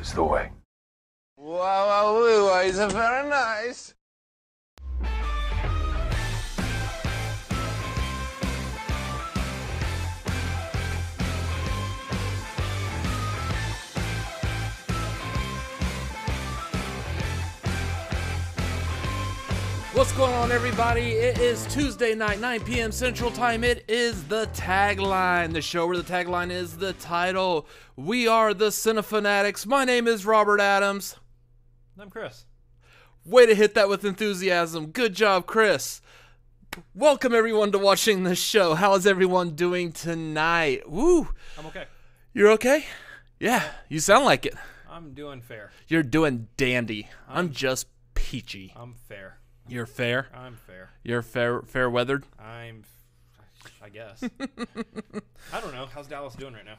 Is the way. Wow, wow, wow, is very nice. What's going on, everybody? It is Tuesday night, 9 p.m. Central Time. It is the tagline, the show where the tagline is the title. We are the Cinefanatics. My name is Robert Adams. I'm Chris. Way to hit that with enthusiasm. Good job, Chris. Welcome, everyone, to watching the show. How is everyone doing tonight? Woo! I'm okay. You're okay? Yeah, you sound like it. I'm doing fair. You're doing dandy. I'm just peachy. I'm fair. You're fair. I'm fair. You're fair, fair weathered. I'm. I guess. I don't know. How's Dallas doing right now?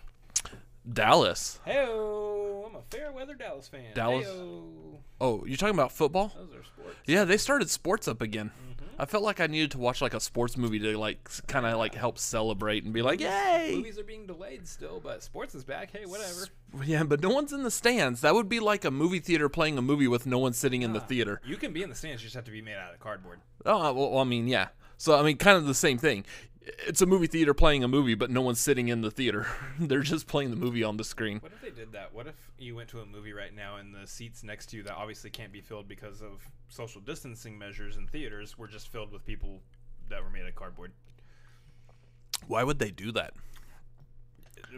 Dallas. Hey, I'm a fair weather Dallas fan. Dallas? Heyo. Oh, you're talking about football? Those are sports. Yeah, they started sports up again. Mm-hmm. I felt like I needed to watch like a sports movie to like kind of like help celebrate and be like, "Yay!" Movies are being delayed still, but sports is back. Hey, whatever. Yeah, but no one's in the stands. That would be like a movie theater playing a movie with no one sitting in the theater. You can be in the stands. You just have to be made out of cardboard. Oh, uh, well, I mean, yeah. So I mean, kind of the same thing. It's a movie theater playing a movie, but no one's sitting in the theater. They're just playing the movie on the screen. What if they did that? What if you went to a movie right now and the seats next to you that obviously can't be filled because of social distancing measures in theaters were just filled with people that were made of cardboard? Why would they do that?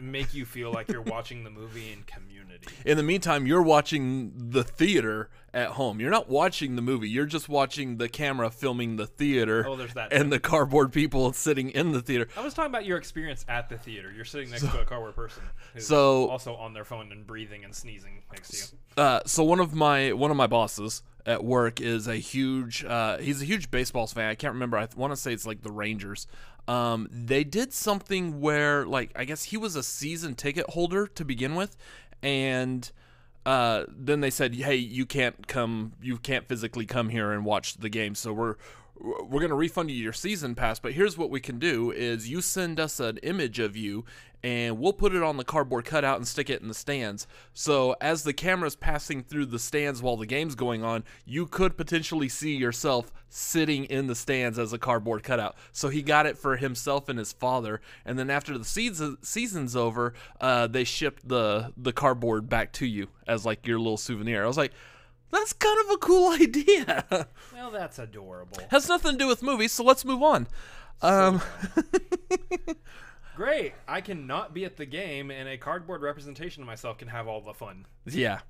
Make you feel like you're watching the movie in community. In the meantime, you're watching the theater at home. You're not watching the movie. You're just watching the camera filming the theater. Oh, there's that And too. the cardboard people sitting in the theater. I was talking about your experience at the theater. You're sitting next to a cardboard person who's so- also on their phone and breathing and sneezing next to you. Uh, so one of my one of my bosses at work is a huge uh, he's a huge baseball fan. I can't remember. I want to say it's like the Rangers. Um, they did something where like I guess he was a season ticket holder to begin with, and uh, then they said, "Hey, you can't come. You can't physically come here and watch the game. So we're we're going to refund you your season pass. But here's what we can do: is you send us an image of you, and we'll put it on the cardboard cutout and stick it in the stands. So as the camera's passing through the stands while the game's going on, you could potentially see yourself sitting in the stands as a cardboard cutout. So he got it for himself and his father, and then after the season season's over, uh, they shipped the the cardboard back to you as like your little souvenir. I was like. That's kind of a cool idea. Well, that's adorable. Has nothing to do with movies, so let's move on. Um, Great. I cannot be at the game, and a cardboard representation of myself can have all the fun. yeah,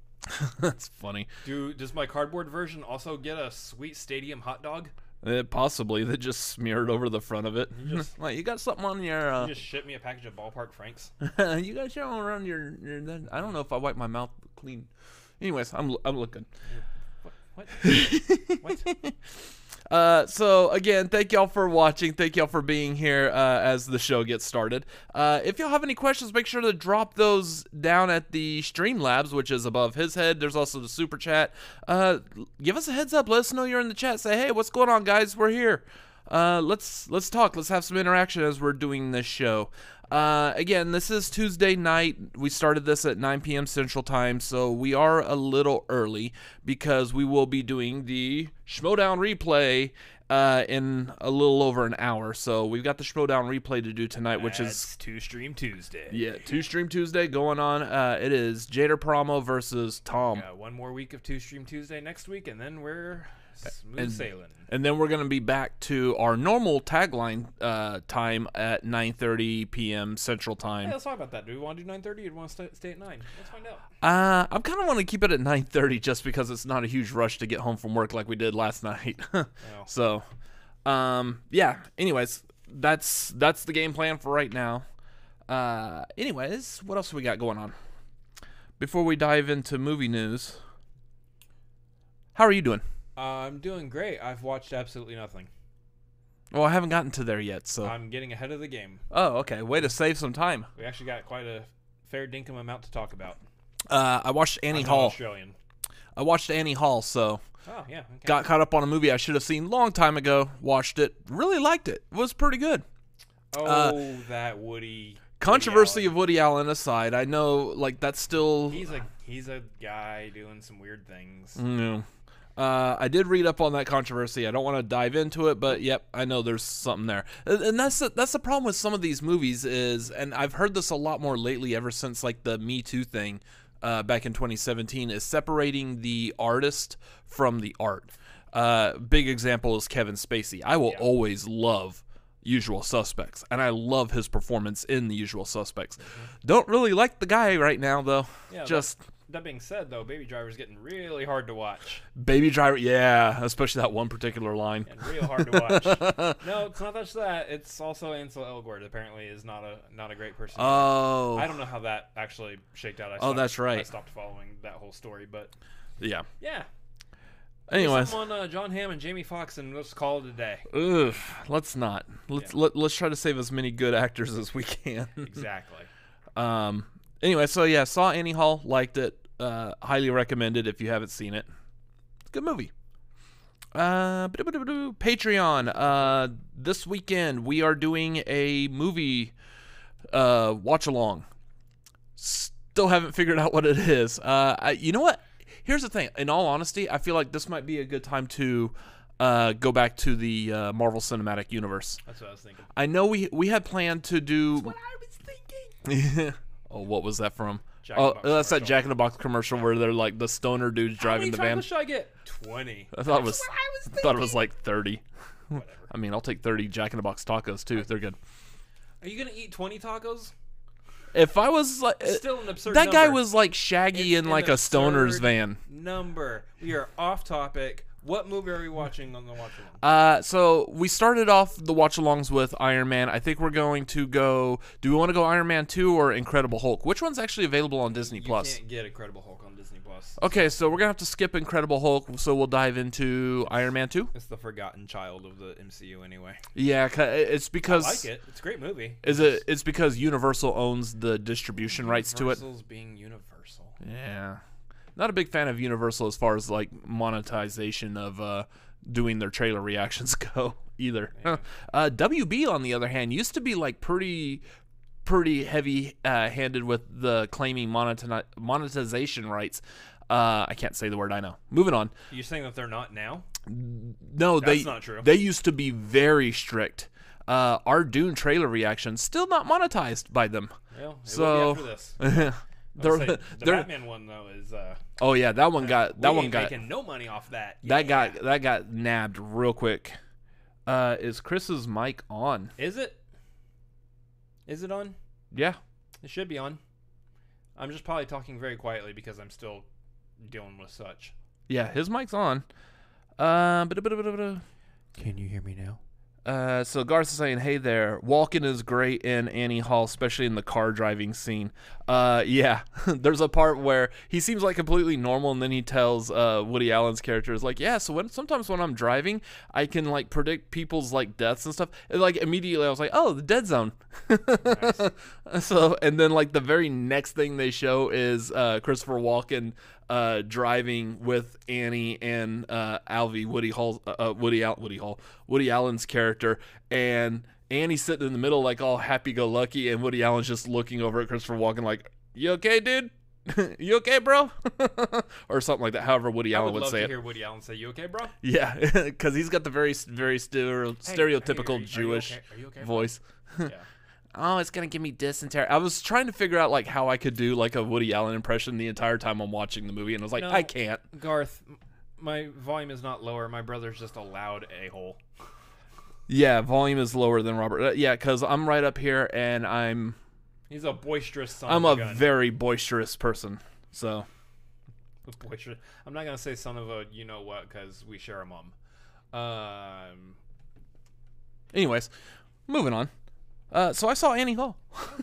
that's funny. Do does my cardboard version also get a sweet stadium hot dog? Uh, possibly they just smeared over the front of it. Just- like you got something on your. Uh, You just ship me a package of ballpark franks. you got something around your. your I don't know if I wipe my mouth clean. Anyways, I'm I'm looking. What? what? Uh, so again, thank y'all for watching. Thank y'all for being here uh, as the show gets started. Uh, if y'all have any questions, make sure to drop those down at the Streamlabs, which is above his head. There's also the super chat. Uh, give us a heads up. Let us know you're in the chat. Say, hey, what's going on, guys? We're here. Uh, let's let's talk. Let's have some interaction as we're doing this show. Uh, again, this is Tuesday night. We started this at 9 p.m. Central Time, so we are a little early because we will be doing the Schmodown replay uh, in a little over an hour. So we've got the Schmodown replay to do tonight, which is two stream Tuesday. yeah, two stream Tuesday going on. Uh, it is Jader Promo versus Tom. Got one more week of two stream Tuesday next week, and then we're smooth And- sailing. And then we're going to be back to our normal tagline uh, time at 9:30 p.m. Central Hey, Time. let's talk about that. Do we want to do 9:30 or do we want to stay, stay at 9? Let's find out. Uh, I'm kind of want to keep it at 9:30 just because it's not a huge rush to get home from work like we did last night. So, um, yeah. Anyways, that's that's the game plan for right now. Uh, anyways, what else we got going on? Before we dive into movie news, how are you doing? I'm doing great. I've watched absolutely nothing. Well, I haven't gotten to there yet, so. I'm getting ahead of the game. oh, okay. Way to save some time. We actually got quite a fair dinkum amount to talk about. Uh, I watched Annie I'm Hall. Australian. I watched Annie Hall, so Oh yeah. Okay. got caught up on a movie I should have seen long time ago. Watched it, really liked it. It was pretty good. oh, that Woody. Controversy Woody of Woody Allen aside, I know like that's still He's a He's a guy doing some weird things. No. Uh, I did read up on that controversy. I don't want to dive into it, but yep, I know there's something there, and that's the, that's the problem with some of these movies is, and I've heard this a lot more lately, ever since like the Me Too thing, uh, back in 2017, is separating the artist from the art. Uh, big example is Kevin Spacey. I will always love Usual Suspects, and I love his performance in The Usual Suspects. Don't really like the guy right now though. Yeah, Just. That being said, though, Baby Driver is getting really hard to watch Baby Driver, yeah, especially that one particular line. and real hard to watch. no, it's not just that. It's also Ansel Elgort. Apparently, is not a not a great person. Oh, I don't know how that actually shaked out. I Oh, that's right. I stopped following that whole story, but yeah. yeah. Anyways, on uh, Jon Hamm and Jamie Foxx, and let's call it a day. ugh, let's not. Let's let, let's try to save as many good actors as we can. Exactly. um. Anyway, so yeah, saw Annie Hall, liked it. Uh, highly recommended if you haven't seen it. Good movie. Uh. Patreon. Uh, this weekend we are doing a movie uh watch along. Still haven't figured out what it is. Uh, I, you know what? Here's the thing. In all honesty, I feel like this might be a good time to uh go back to the uh, Marvel Cinematic Universe. That's what I was thinking. I know we we had planned to do. That's What I was thinking. oh, what was that from? Jack oh, Box that's that. Jack in the Box commercial where they're like the stoner dudes driving the How many van. tacos should I get? Twenty. I thought it was, what I was thought it was like thirty. Whatever. I mean, I'll take thirty Jack in the Box tacos too. They're good. Are you gonna eat twenty tacos? If I was like, uh, Still an absurd. that guy was like Shaggy It's in like a stoner's van. Number. We are off topic. What movie are we watching on the watch along? Uh, so we started off the watch alongs with Iron Man. I think we're going to go. Do we want to go Iron Man two or Incredible Hulk? Which one's actually available on Disney Plus? You can't get Incredible Hulk on Disney Plus. Okay, so we're gonna have to skip Incredible Hulk. So we'll dive into Iron Man two. It's the forgotten child of the MCU anyway. Yeah, it's because I like it. It's a great movie. is it? It's because Universal owns the distribution rights to it. Universal's being universal. Yeah, not a big fan of Universal as far as like monetization of uh, doing their trailer reactions go either. uh, WB on the other hand used to be like pretty pretty heavy uh, handed with the claiming monetize- monetization rights. Uh, I can't say the word. I know. Moving on. You're saying that they're not now? No, That's they not true. they used to be very strict. Uh, our Dune trailer reaction still not monetized by them. Well, So- will be after this. I They're- say the they're- Batman one though is uh, oh yeah, that one got that we one ain't got making no money off that. that Yeah. got that got nabbed real quick. Uh, is Chris's mic on? Is it? Is it on? Yeah. It should be on. I'm just probably talking very quietly because I'm still dealing with such. Yeah, his mic's on. Uh. Can you hear me now? Uh, so Garth is saying, "Hey there, Walken is great in Annie Hall, especially in the car driving scene." Uh, yeah, there's a part where he seems like completely normal, and then he tells uh, Woody Allen's character is like, "Yeah, so when sometimes when I'm driving, I can like predict people's like deaths and stuff." And, like immediately, I was like, "Oh, the dead zone." so, and then like the very next thing they show is uh, Christopher Walken uh, driving with Annie and uh, Alvy, Woody Hall, uh, Woody Al- Woody Hall, Woody Allen's character, and Annie's sitting in the middle like all happy-go-lucky, and Woody Allen's just looking over at Christopher Walken like, "You okay, dude? you okay, bro?" or something like that. However, Woody I Allen would would love say to it. hear Woody Allen say, "You okay, bro?" Yeah, because he's got the very, very stereo, Hey, stereotypical hey, are you- Jewish Are you okay, okay, voice. yeah. Oh, it's gonna give me dysentery. I was trying to figure out like how I could do like a Woody Allen impression the entire time I'm watching the movie, and I was like, No. I can't. Garth, my volume is not lower. My brother's just a loud a hole. Yeah, volume is lower than Robert. Uh, yeah, because I'm right up here, and I'm He's a boisterous son I'm of a a gun. very boisterous person. So boisterous. I'm not gonna say son of a you know what because we share a mom. Um, Anyways, moving on. Uh, so I saw Annie Hall.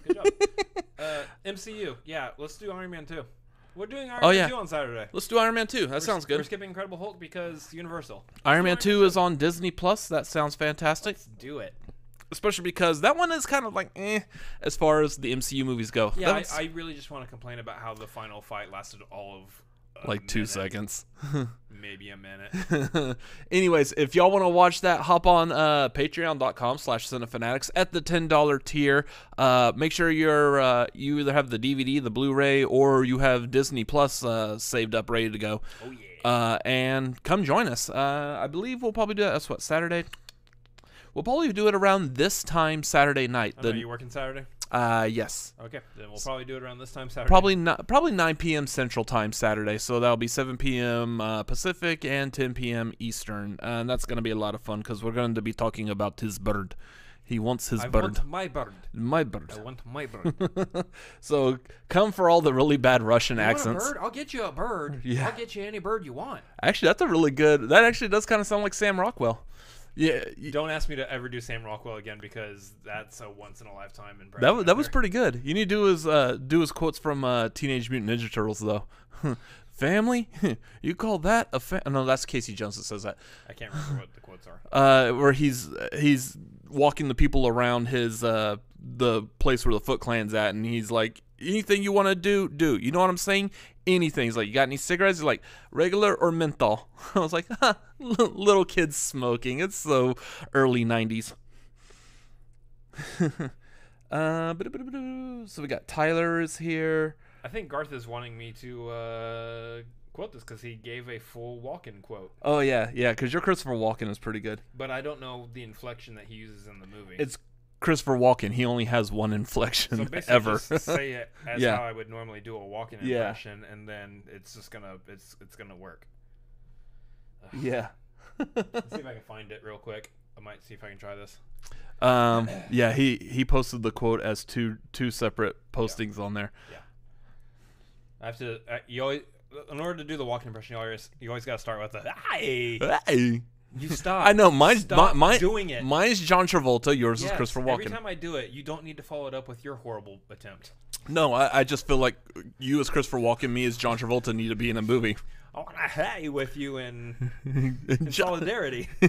good job. uh, MCU, yeah. Let's do Iron Man two. We're doing Iron Oh, Man yeah. two on Saturday. Let's do Iron Man 2. That We're- sounds good. We're skipping Incredible Hulk because Universal. Iron Man 2 is on Disney Plus. That sounds fantastic. Let's do it. Especially because that one is kind of like eh as far as the MCU movies go. Yeah, I, I really just want to complain about how the final fight lasted all of a like two seconds. maybe a minute. Anyways, if y'all want to watch that, hop on uh, patreon.com slash cinefanatics at the $10 tier. Uh, make sure you're uh, you either have the DVD, the Blu-ray, or you have Disney Plus uh, saved up, ready to go. Oh yeah. Uh, and come join us. Uh, I believe we'll probably do that. That's what, Saturday? We'll probably do it around this time Saturday night. Know The, you working Saturday? uh, yes. Okay, then we'll probably do it around this time Saturday. Probably not. Probably 9 p.m. Central Time Saturday. So that'll be 7 p.m. Uh, Pacific and 10 p.m. Eastern. Uh, and that's going to be a lot of fun because we're going to be talking about his bird. He wants his bird. I bird. want my bird. My bird. I want my bird. So come for all the really bad Russian You accents. bird? I'll get you a bird. Yeah. I'll get you any bird you want. Actually, that's a really good. That actually does kind of sound like Sam Rockwell. Yeah, y- Don't ask me to ever do Sam Rockwell again because that's a once in a lifetime impression. that was, that was pretty good. You need to do his uh, do his quotes from uh, Teenage Mutant Ninja Turtles though. Family, you call that a fa- no? That's Casey Jones that says that. I can't remember what the quotes are. uh, where he's he's walking the people around his uh the place where the Foot Clan's at, and he's like, anything you want to do, do. You know what I'm saying? Anything. He's like, you got any cigarettes? He's like, regular or menthol? I was like, huh, little kids smoking. It's so early '90s. uh, so we got Tyler is here. I think Garth is wanting me to uh, quote this because he gave a full Walken quote, Oh yeah, yeah, because your Christopher Walken is pretty good. but I don't know the inflection that he uses in the movie. It's Christopher Walken. He only has one inflection so basically ever. say it as Yeah. how I would normally do a Walken Yeah. impression, and then it's just gonna it's it's gonna work. yeah. Let's see if I can find it real quick. I might see if I can try this. Um, yeah, he he posted the quote as two two separate postings on there. Yeah. I have to. Uh, you always, in order to do the Walken impression, you always you always gotta start with the "Hey." Hey, You stop. I know mine's Stop my, mine, doing it. Mine's John Travolta. Yours Yes, is Christopher Walken. Every time I do it, you don't need to follow it up with your horrible attempt. No, I, I just feel like you as Christopher Walken, me as John Travolta need to be in a movie. I want to hey with you in, in solidarity.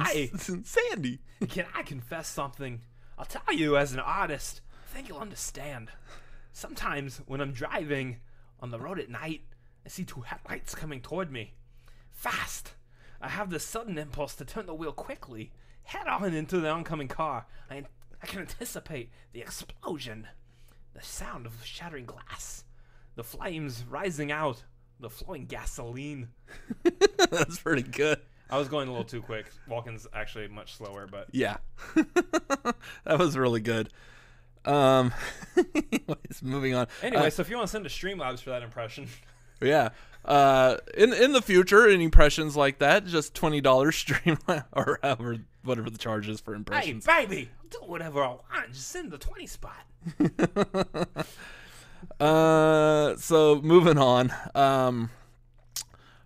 Hey. Sandy. Can I confess something? I'll tell you as an artist. I think you'll understand. Sometimes when I'm driving on the road at night, I see two headlights coming toward me. Fast. I have this sudden impulse to turn the wheel quickly, head on into the oncoming car. I, I can anticipate the explosion, the sound of shattering glass, the flames rising out, the flowing gasoline. That's pretty good. I was going a little too quick. Walken's actually much slower, but Yeah, that was really good. Um, anyways, moving on. Anyway, Uh, so if you want to send to Streamlabs for that impression, Yeah. Uh, in in the future, in impressions like that, just twenty dollars stream or however whatever the charge is for impressions. hey baby, do whatever I want. Just send the twenty spot. uh, so moving on. Um,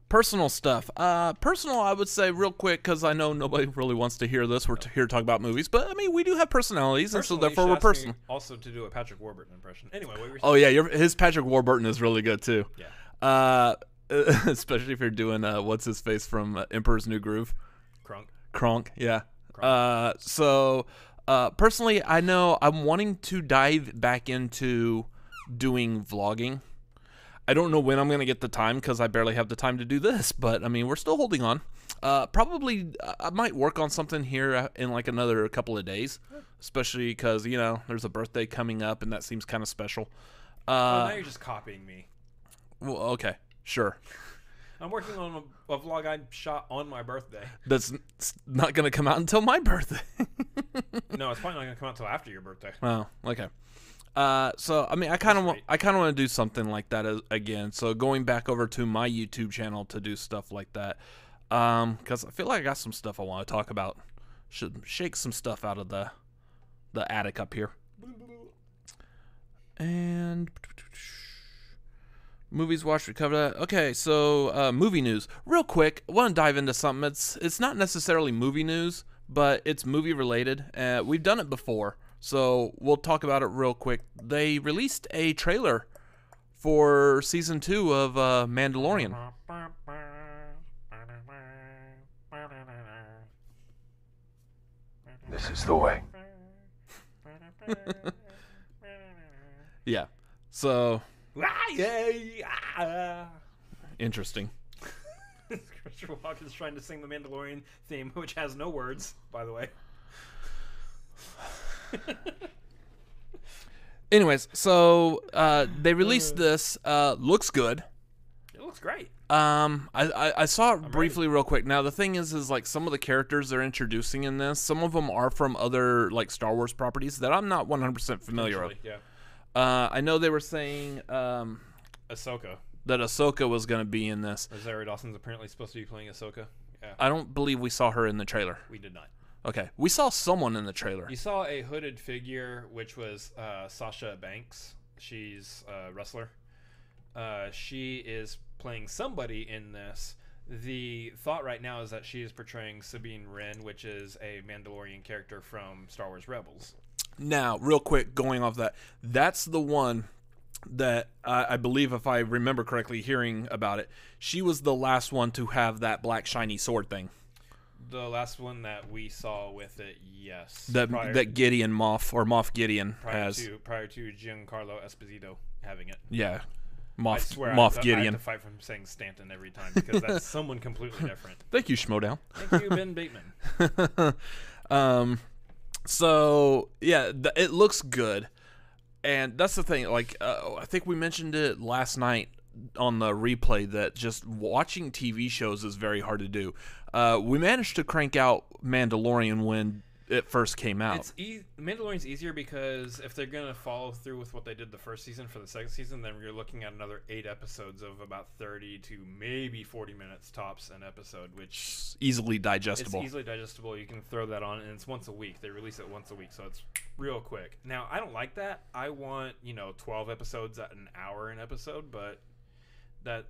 personal stuff. Uh, personal, I would say real quick because I know nobody really wants to hear this. We're t- here to talk about movies, but I mean we do have personalities, and so therefore we're personal. Also, to do a Patrick Warburton impression. Anyway, what were you Oh yeah, your, his Patrick Warburton is really good too. Yeah, Uh, especially if you're doing uh, what's his face from uh, Emperor's New Groove. Crunk. Kronk, yeah. Uh, so uh, personally, I know I'm wanting to dive back into doing vlogging. I don't know when I'm gonna get the time because I barely have the time to do this, but I mean we're still holding on. Uh, probably I might work on something here uh, in like another couple of days, especially because you know there's a birthday coming up and that seems kind of special. oh, Uh, now you're just copying me. Well, okay, sure. I'm working on a, a vlog I shot on my birthday. That's n- not gonna come out until my birthday. No, it's probably not gonna come out until after your birthday. Oh, okay. Uh, so I mean, I kind of want. I kind of want to do something like that as, again. So going back over to my YouTube channel to do stuff like that, um, because I feel like I got some stuff I want to talk about. Should shake some stuff out of the, the attic up here. And movies watched, we covered that. Okay, so uh, movie news, real quick. I want to dive into something. It's it's not necessarily movie news, but it's movie related. Uh, we've done it before, so we'll talk about it real quick. They released a trailer for season two of uh, Mandalorian. This is the way. Yeah. So. Interesting. Christopher Walken's trying to sing the Mandalorian theme, which has no words, by the way. Anyways, so uh, they released this. Uh, looks good. It looks great. Um, I, I, I saw it briefly, real quick. Now the thing is, is like some of the characters they're introducing in this, some of them are from other like Star Wars properties that I'm not 100% familiar with. Yeah. Uh, I know they were saying um Ahsoka. that Ahsoka was going to be in this. Rosario Dawson's apparently supposed to be playing Ahsoka. Yeah. I don't believe we saw her in the trailer. we did not. Okay, we saw someone in the trailer. You saw a hooded figure, which was uh, Sasha Banks. She's a wrestler. Uh, she is playing somebody in this. The thought right now is that she is portraying Sabine Wren, which is a Mandalorian character from Star Wars Rebels. Now, real quick, going off that, that's the one that I I believe, if I remember correctly, hearing about it, she was the last one to have that black shiny sword thing The last one that we saw with it, yes. that prior, that Gideon Moff or Moff Gideon prior has. to prior to Giancarlo Esposito having it. Yeah, I Moff swear I Moff have, to, I have Gideon. to fight from saying Stanton every time because that's someone completely different. Thank you, Schmodown. Thank you, Ben Bateman. um, so yeah, th- it looks good, and that's the thing. Like uh, I think we mentioned it last night on the replay that just watching TV shows is very hard to do. Uh, we managed to crank out Mandalorian when it first came out. It's e- Mandalorian's easier because if they're gonna follow through with what they did the first season for the second season, then you're looking at another eight episodes of about thirty to maybe forty minutes tops an episode, which easily it's digestible. easily digestible. You can throw that on, and it's once a week. They release it once a week, so it's real quick. Now I don't like that. I want you know twelve episodes at an hour an episode, but that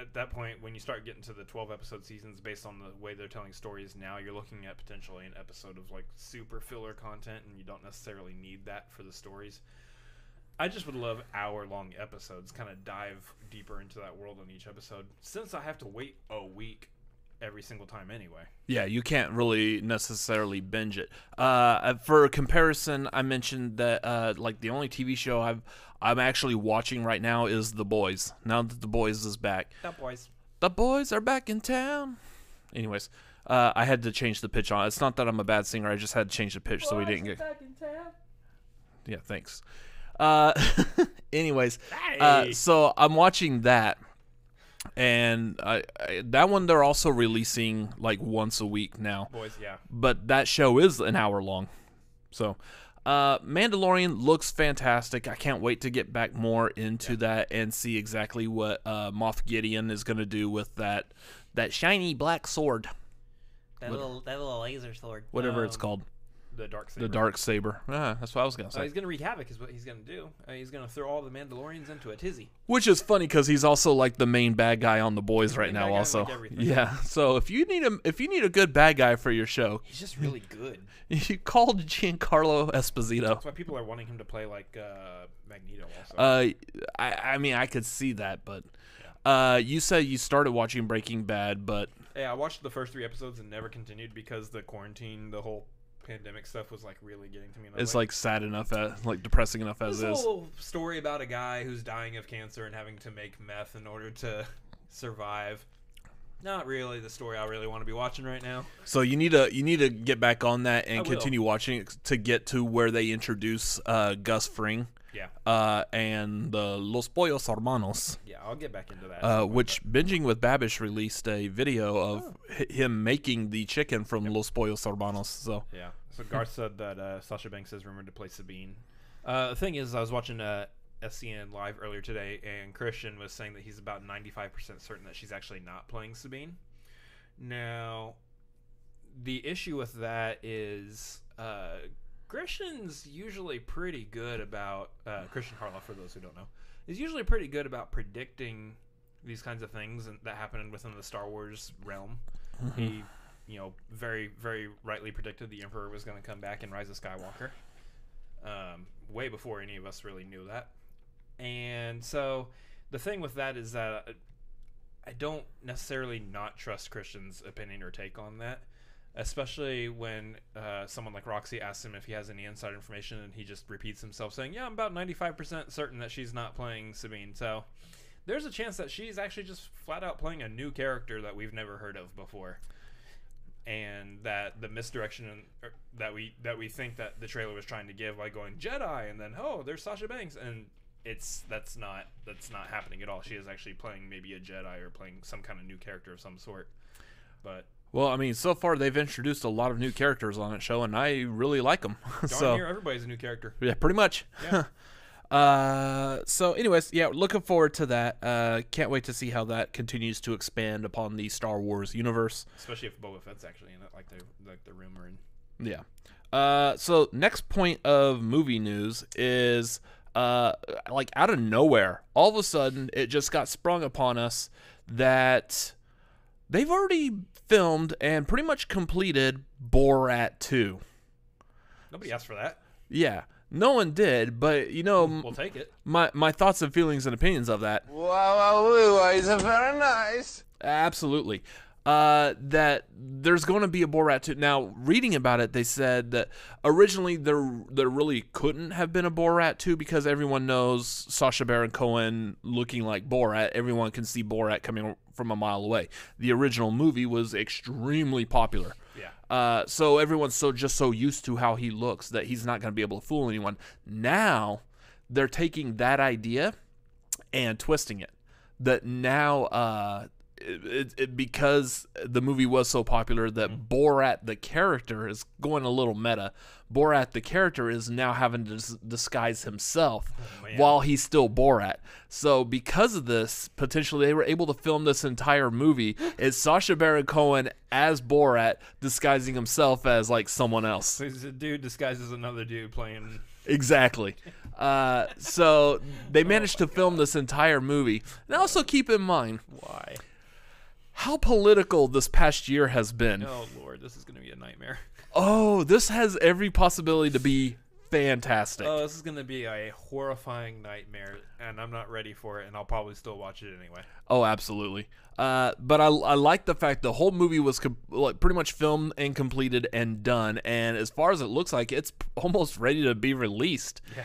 at that point when you start getting to the 12 episode seasons based on the way they're telling stories now you're looking at potentially an episode of like super filler content and you don't necessarily need that for the stories. I just would love hour long episodes kind of dive deeper into that world on each episode. Since i have to wait a week every single time anyway Yeah, you can't really necessarily binge it. Uh, for a comparison, I mentioned that uh, like the only TV show I've I'm actually watching right now is The Boys. Now that The Boys is back, that boys the boys are back in town. Anyways, uh, I had to change the pitch on. It's not that I'm a bad singer. I just had to change the pitch so we didn't get. Back in town. Yeah, thanks. Uh, anyways, uh, so I'm watching that, and I, I, that one they're also releasing like once a week now boys yeah but that show is an hour long. So, uh, Mandalorian looks fantastic. I can't wait to get back more into that and see exactly what uh, Moff Gideon is going to do with that that shiny black sword, That little that little laser sword. whatever it's Um, called, the dark saber. the dark saber. Ah, that's what I was going to Uh, say. he's gonna wreak havoc is what he's gonna do uh, he's gonna throw all the mandalorians into a tizzy Which is funny because he's also like the main bad guy on the boys right now. bad guy in, Also, like, yeah. So if you need a if you need a good bad guy for your show, he's just really good you called Giancarlo Esposito. That's why people are wanting him to play like uh, Magneto. Also, Uh, I, I mean, I could see that, but uh, you said you started watching Breaking Bad, but yeah, I watched the first three episodes and never continued because the quarantine, the whole pandemic stuff was like really getting to me. And I was it's like sad enough, as, like depressing enough as this is. whole story about a guy who's dying of cancer and having to make meth in order to survive. Not really the story I really want to be watching right now. So you need to you need to get back on that and continue watching it to get to where they introduce uh, Gus Fring Yeah, uh, and the Los Pollos Hermanos. yeah, I'll get back into that. Uh, which binging with Babish released a video of Oh. him making the chicken from Los Pollos Hermanos. So Yeah. So Garth said that uh, Sasha Banks is rumored to play Sabine. Uh, the thing is, I was watching uh, SCN live earlier today, and Christian was saying that he's about 95% certain that she's actually not playing Sabine. Now, the issue with that is uh, Christian's usually pretty good about uh, Christian Harloff. For those who don't know, is usually pretty good about predicting these kinds of things and- that happen within the Star Wars realm. He, you know, very very rightly predicted the Emperor was going to come back in Rise of Skywalker, um, way before any of us really knew that. And so, the thing with that is that I don't necessarily not trust Christian's opinion or take on that. Especially when uh, someone like Roxy asks him if he has any inside information, and he just repeats himself saying, "Yeah, I'm about 95% certain that she's not playing Sabine." So there's a chance that she's actually just flat out playing a new character that we've never heard of before, and that the misdirection er, that we that we think that the trailer was trying to give by going Jedi, and then oh, there's Sasha Banks, and it's that's not that's not happening at all. She is actually playing maybe a Jedi or playing some kind of new character of some sort. But Well, I mean, so far they've introduced a lot of new characters on that show, and I really like them. so near everybody's a new character. yeah, pretty much. Yeah. uh, so, anyways, yeah, looking forward to that. Uh, can't wait to see how that continues to expand upon the Star Wars universe. Especially if Boba Fett's actually in it, like the like the rumor and Yeah. Uh, so next point of movie news is uh, like out of nowhere, all of a sudden it just got sprung upon us that they've already filmed and pretty much completed Borat 2. nobody asked for that. Yeah, no one did, but you know We'll take it. my my thoughts and feelings and opinions of that. Wow, wow, woo, wow, it's very nice. Absolutely. Uh, that there's going to be a Borat 2. Now, reading about it, they said that originally there there really couldn't have been a Borat 2 because everyone knows Sacha Baron Cohen looking like Borat. Everyone can see Borat coming from a mile away. The original movie was extremely popular. Yeah. Uh, so everyone's so just so used to how he looks that he's not going to be able to fool anyone. Now they're taking that idea and twisting it. That now, uh, it, it, it- because the movie was so popular, that Borat the character is going a little meta. Borat the character is now having to dis- disguise himself man. while he's still Borat. So because of this, potentially they were able to film this entire movie is Sacha Baron Cohen as Borat disguising himself as like someone else. So he's a dude disguises another dude playing. Exactly. Uh, so they managed to film this entire movie. And also keep in mind Why? how political this past year has been. Oh lord, this is gonna be a. Oh, this has every possibility to be fantastic. Oh, this is gonna be a horrifying nightmare, and I'm not ready for it, and I'll probably still watch it anyway. Oh, absolutely. Uh, but I, I like the fact the whole movie was com- like pretty much filmed and completed and done. And as far as it looks like, it's almost ready to be released. Yeah.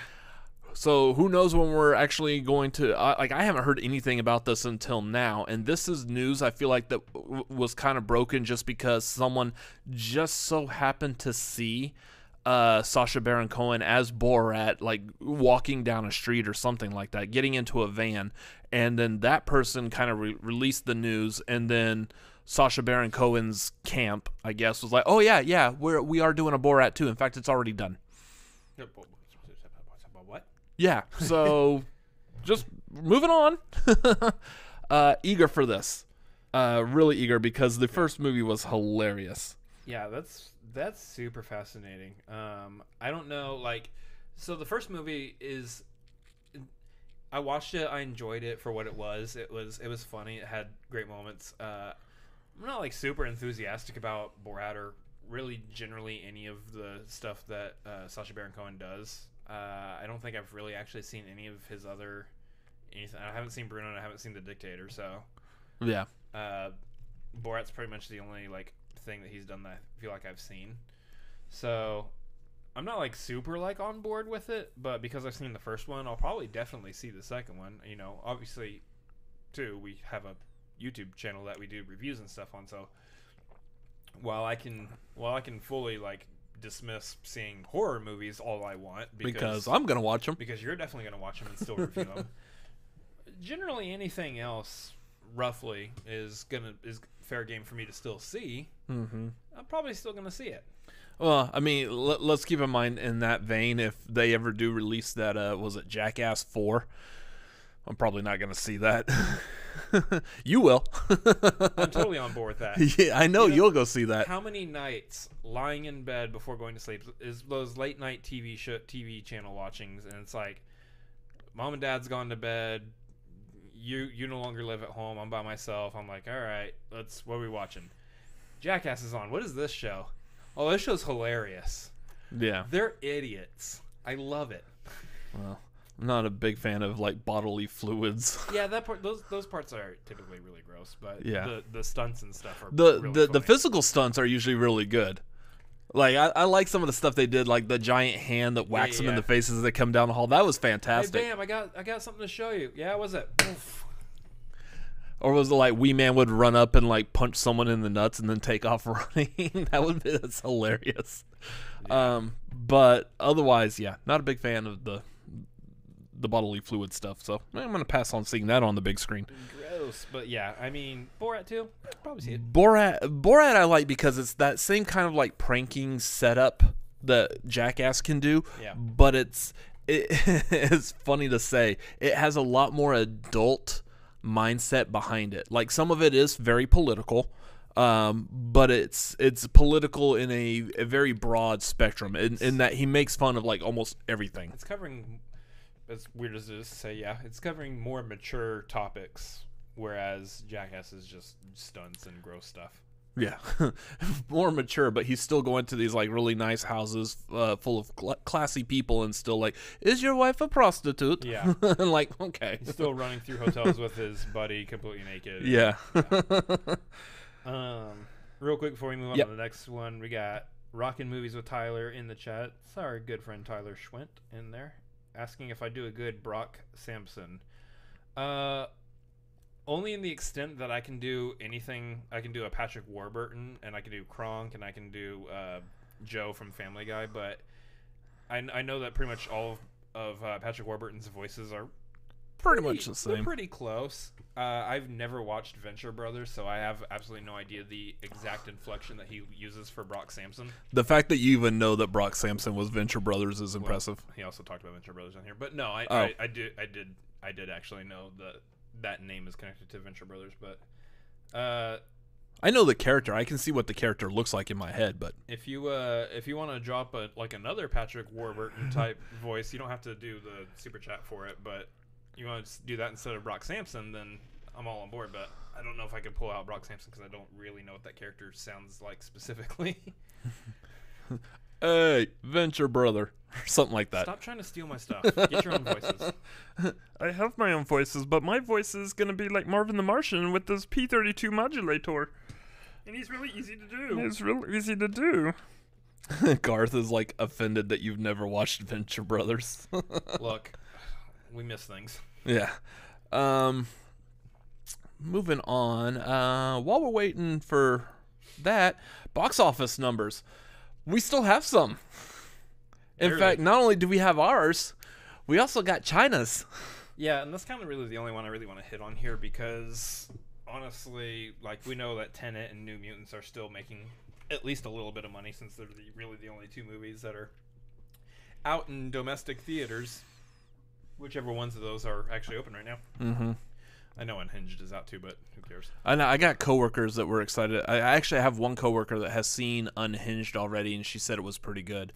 So who knows when we're actually going to uh, like? I haven't heard anything about this until now, and this is news. I feel like that w- was kind of broken just because someone just so happened to see uh, Sacha Baron Cohen as Borat, like walking down a street or something like that, getting into a van, and then that person kind of re- released the news, and then Sacha Baron Cohen's camp, I guess, was like, "Oh yeah, yeah, we're we are doing a Borat too. In fact, it's already done." Yeah. So just moving on. uh, eager for this. Uh, really eager because the first movie was hilarious. Yeah, that's that's super fascinating. Um, I don't know, like, so the first movie is. I watched it. I enjoyed it for what it was. It was it was funny. It had great moments. Uh, I'm not like super enthusiastic about Borat or really generally any of the stuff that uh, Sacha Baron Cohen does. Uh, I don't think I've really actually seen any of his other anything. I haven't seen Bruno. and I haven't seen The Dictator. So Yeah. uh, Borat's pretty much the only like thing that he's done that I feel like I've seen. So I'm not like super like on board with it, but because I've seen the first one, I'll probably definitely see the second one. You know, obviously, too, we have a YouTube channel that we do reviews and stuff on. So while I can while I can fully like dismiss seeing horror movies all I want Because I'm gonna watch them. because you're definitely going to watch them and still review them. Generally, anything else, roughly, is gonna is fair game for me to still see. Mm-hmm. I'm probably still going to see it. Well, I mean, let, let's keep in mind in that vein, if they ever do release that, uh, was it Jackass Four? I'm probably not gonna see that. you will. I'm totally on board with that. yeah, I know You know, you'll go see that. How many nights lying in bed before going to sleep is those late night TV show, TV channel watchings, and it's like, mom and dad's gone to bed. You you no longer live at home. I'm by myself. I'm like, all right, let's. What are we watching? Jackass is on. What is this show? Oh, this show's hilarious. Yeah. They're idiots. I love it. Well, I'm not a big fan of like bodily fluids. Yeah, that part. Those those parts are typically really gross, but Yeah. the the stunts and stuff are the really the, the physical stunts are usually really good. Like I, I like some of the stuff they did, like the giant hand that whacks them in the faces as they come down the hall. That was Hey, fantastic. bam! I got I got something to show you. Yeah, what was it? Oof. Or was it like Wee Man would run up and like punch someone in the nuts and then take off running? that would be that's hilarious. Um, but otherwise, yeah, not a big fan of the the bodily fluid stuff. So I'm gonna pass on seeing that on the big screen. Gross, but yeah, I mean Borat too. Probably see it. Borat Borat I like because it's that same kind of like pranking setup that Jackass can do. Yeah. But it's it, it's funny to say it has a lot more adult mindset behind it. Like some of it is very political. Um, but it's it's political in a, a very broad spectrum in, in that he makes fun of like almost everything. It's covering, as weird as it is to say, yeah, it's covering more mature topics, whereas Jackass is just stunts and gross stuff. Yeah, more mature, but he's still going to these like really nice houses uh, full of cl- classy people, and still like, is your wife a prostitute? Yeah. and like, okay, He's still running through hotels with his buddy completely naked. yeah, Um, real quick before we move on Yep. to the next one, we got rocking Movies with Tyler in the chat. It's our good friend Tyler Schwint in there, asking if I do a good Brock Sampson. Uh, only in the extent that I can do anything. I can do a Patrick Warburton, and I can do Kronk, and I can do uh, Joe from Family Guy. But I, I know that pretty much all of uh, Patrick Warburton's voices are pretty much the same. they're pretty close. Uh, I've never watched Venture Brothers, so I have absolutely no idea the exact inflection that he uses for Brock Sampson. The fact that you even know that Brock Sampson was Venture Brothers is Well, impressive. he also talked about Venture Brothers on here, but no, I, Oh. I, I did, I did, I did actually know that that name is connected to Venture Brothers. But uh, I know the character. I can see what the character looks like in my head, but if you uh, if you want to drop a like another Patrick Warburton type voice, you don't have to do the super chat for it, but you want to do that instead of Brock Sampson, then I'm all on board. But I don't know if I could pull out Brock Sampson because I don't really know what that character sounds like specifically. hey, Venture Brother, or something like that. Stop trying to steal my stuff. Get your own voices. I have my own voices, but my voice is gonna be like Marvin the Martian with this P32 modulator. And he's really easy to do. It's really easy to do. Garth is like offended that you've never watched Venture Brothers. Look, we miss things. Yeah. Um moving on. Uh while we're waiting for that, box office numbers. We still have some. In Barely. fact, not only do we have ours, we also got China's. Yeah, and that's kind of really the only one I really want to hit on here because honestly, like we know that Tenet and New Mutants are still making at least a little bit of money since they're the, really the only two movies that are out in domestic theaters. Whichever ones of those are actually open right now. Mhm. I know Unhinged is out too, but who cares? I know I got coworkers that were excited. I I actually have one coworker that has seen Unhinged already and she said it was pretty good.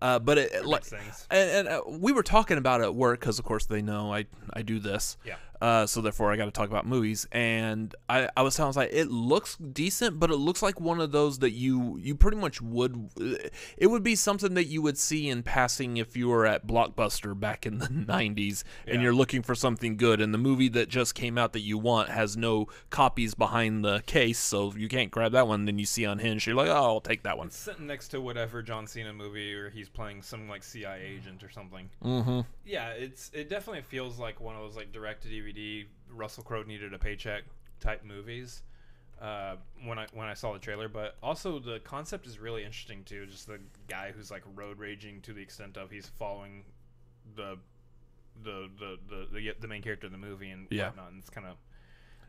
Uh, but it, it like and, and uh, we were talking about it at work because of course they know I I do this. Yeah. Uh, so therefore I got to talk about movies, and I, I was telling I was like it looks decent, but it looks like one of those that you you pretty much would. It would be something that you would see in passing if you were at Blockbuster back in the '90s, and you're looking for something good, and the movie that just came out that you want has no copies behind the case, so you can't grab that one. Then you see Unhinged, you're like, oh, I'll take that one. Sitting next to whatever John Cena movie or he's playing some like CIA agent or something. Mm-hmm. Yeah, it's it definitely feels like one of those like direct to DVD Russell Crowe needed a paycheck type movies. Uh, when I when I saw the trailer, but also the concept is really interesting too. Just the guy who's like road raging to the extent of he's following the the the the the, the main character in the movie and Yeah. whatnot. And it's kind of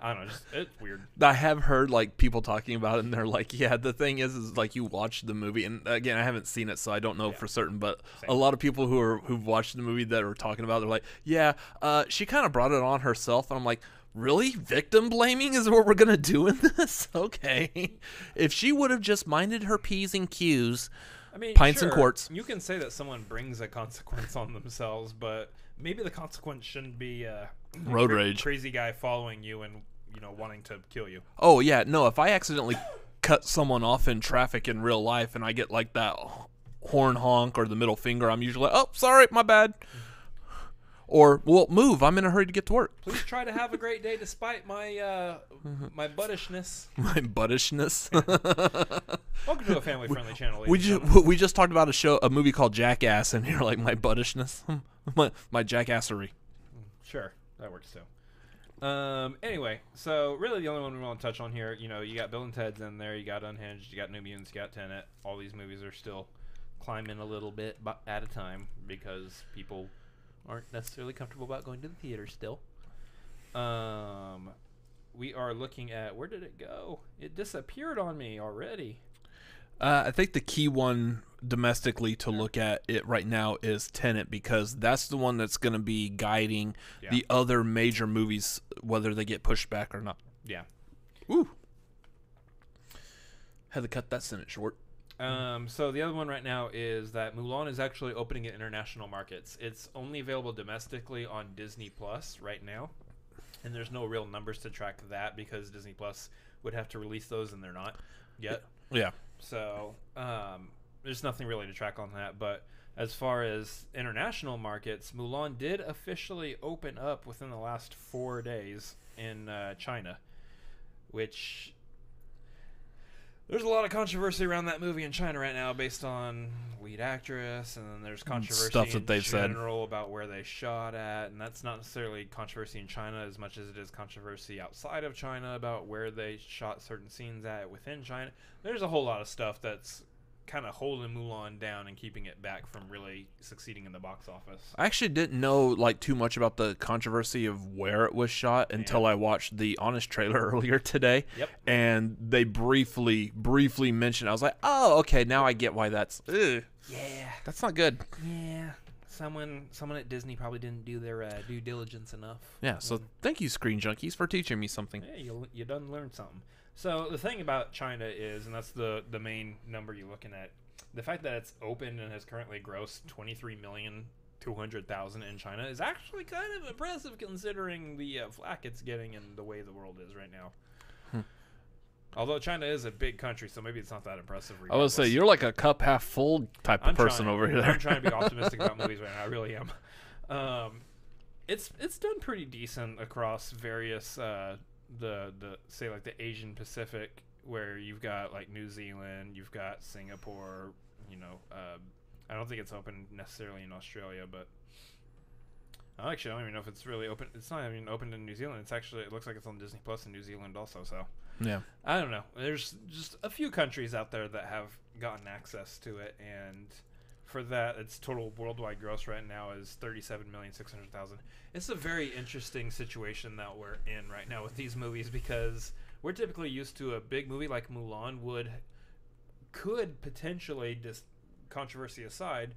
I don't know, just it's weird. I have heard like people talking about it, and they're like, "Yeah, the thing is, is like you watch the movie, and again, I haven't seen it, so I don't know Yeah. for certain. But Same. a lot of people who are who've watched the movie that are talking about, it, they're like, "Yeah, uh, she kind of brought it on herself," and I'm like, "Really? Victim blaming is what we're gonna do in this? okay? if she would have just minded her p's and q's, I mean, Pints and quarts. You can say that someone brings a consequence on themselves, but maybe the consequence shouldn't be uh, Road rage. crazy guy following you and you know wanting to kill you. oh yeah, no, if I accidentally cut someone off in traffic in real life, and I get like that horn honk or the middle finger, I'm usually like, "Oh, sorry, my bad." Or well, move. I'm in a hurry to get to work. Please try to have a great day despite my uh, my buttishness. My buttishness. Welcome to a family-friendly channel. we just we just talked about a show, a movie called Jackass, and you're like my buttishness, my my jackassery. Sure, that works too. Um. Anyway, so really the only one we want to touch on here, you know, you got Bill and Ted's in there, you got Unhinged, you got New Mutants, you got Tenet. All these movies are still climbing a little bit at a time because people aren't necessarily comfortable about going to the theater still. Um, we are looking at where did it go? It disappeared on me already. Uh, I think the key one domestically to look at it right now is Tenet because that's the one that's going to be guiding Yeah. the other major movies whether they get pushed back or not. Yeah. Ooh. Had to cut that sentence short. Um, so the other one right now is that Mulan is actually opening in international markets. It's only available domestically on Disney Plus right now, and there's no real numbers to track that because Disney Plus would have to release those, and they're not yet. Yeah. So um, there's nothing really to track on that. But as far as international markets, Mulan did officially open up within the last four days in uh, China, which there's a lot of controversy around that movie in China right now, based on lead actress, and then there's controversy stuff that in they've said. general about where they shot at, and that's not necessarily controversy in China as much as it is controversy outside of China about where they shot certain scenes at within China. There's a whole lot of stuff that's kind of holding Mulan down and keeping it back from really succeeding in the box office. I actually didn't know like too much about the controversy of where it was shot until I watched the Honest trailer earlier today. Yep. And they briefly briefly mentioned I was like, "Oh, okay, now I get why that's ugh, Yeah, that's not good." yeah. Someone, someone at Disney probably didn't do their uh, due diligence enough. Yeah, so thank you Screen Junkies for teaching me something. Yeah, you you done learned something. So the thing about China is, and that's the the main number you're looking at, the fact that it's open and has currently grossed twenty three million two hundred thousand in China is actually kind of impressive considering the uh, flack it's getting and the way the world is right now. Although China is a big country, so maybe it's not that impressive. I would say you're like a cup half full type of I'm person trying, over here. I'm trying to be optimistic about movies right now. I really am. Um, it's it's done pretty decent across various uh, the the say like the Asian Pacific, where you've got like New Zealand, you've got Singapore. You know, uh, I don't think it's open necessarily in Australia, but I actually I don't even know if it's really open. It's not even open in New Zealand. It's actually it looks like it's on Disney Plus in New Zealand also. So. yeah. I don't know. There's just a few countries out there that have gotten access to it, and for that, its total worldwide gross right now is thirty-seven million six hundred thousand. It's a very interesting situation that we're in right now with these movies because we're typically used to a big movie like Mulan would could potentially just controversy aside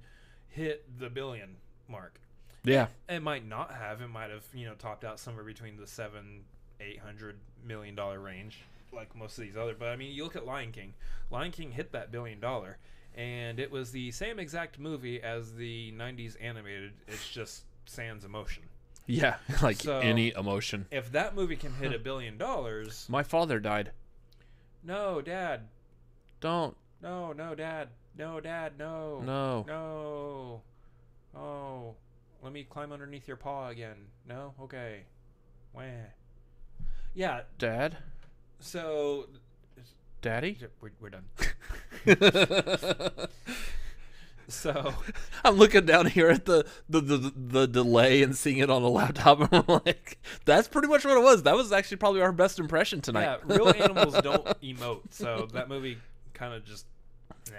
hit the billion mark Yeah. it might not have. It might have, you know, topped out somewhere between the seven, eight hundred million dollar range, like most of these other. But I mean, you look at Lion King. Lion King hit that billion dollar, and it was the same exact movie as the '90s animated. It's just sans emotion. Yeah. like So- any emotion. If that movie can hit a billion dollars, My father died. no, Dad, Don't. no, no, Dad, no, Dad, no, No. no, oh, let me climb underneath your paw again. No, okay, wah. Yeah, Dad? So, Daddy? we're, we're done. So, I'm looking down here at the, the, the, the delay and seeing it on the laptop, and I'm like, that's pretty much what it was. That was actually probably our best impression tonight. yeah, real animals don't emote, so that movie kind of just. Nah.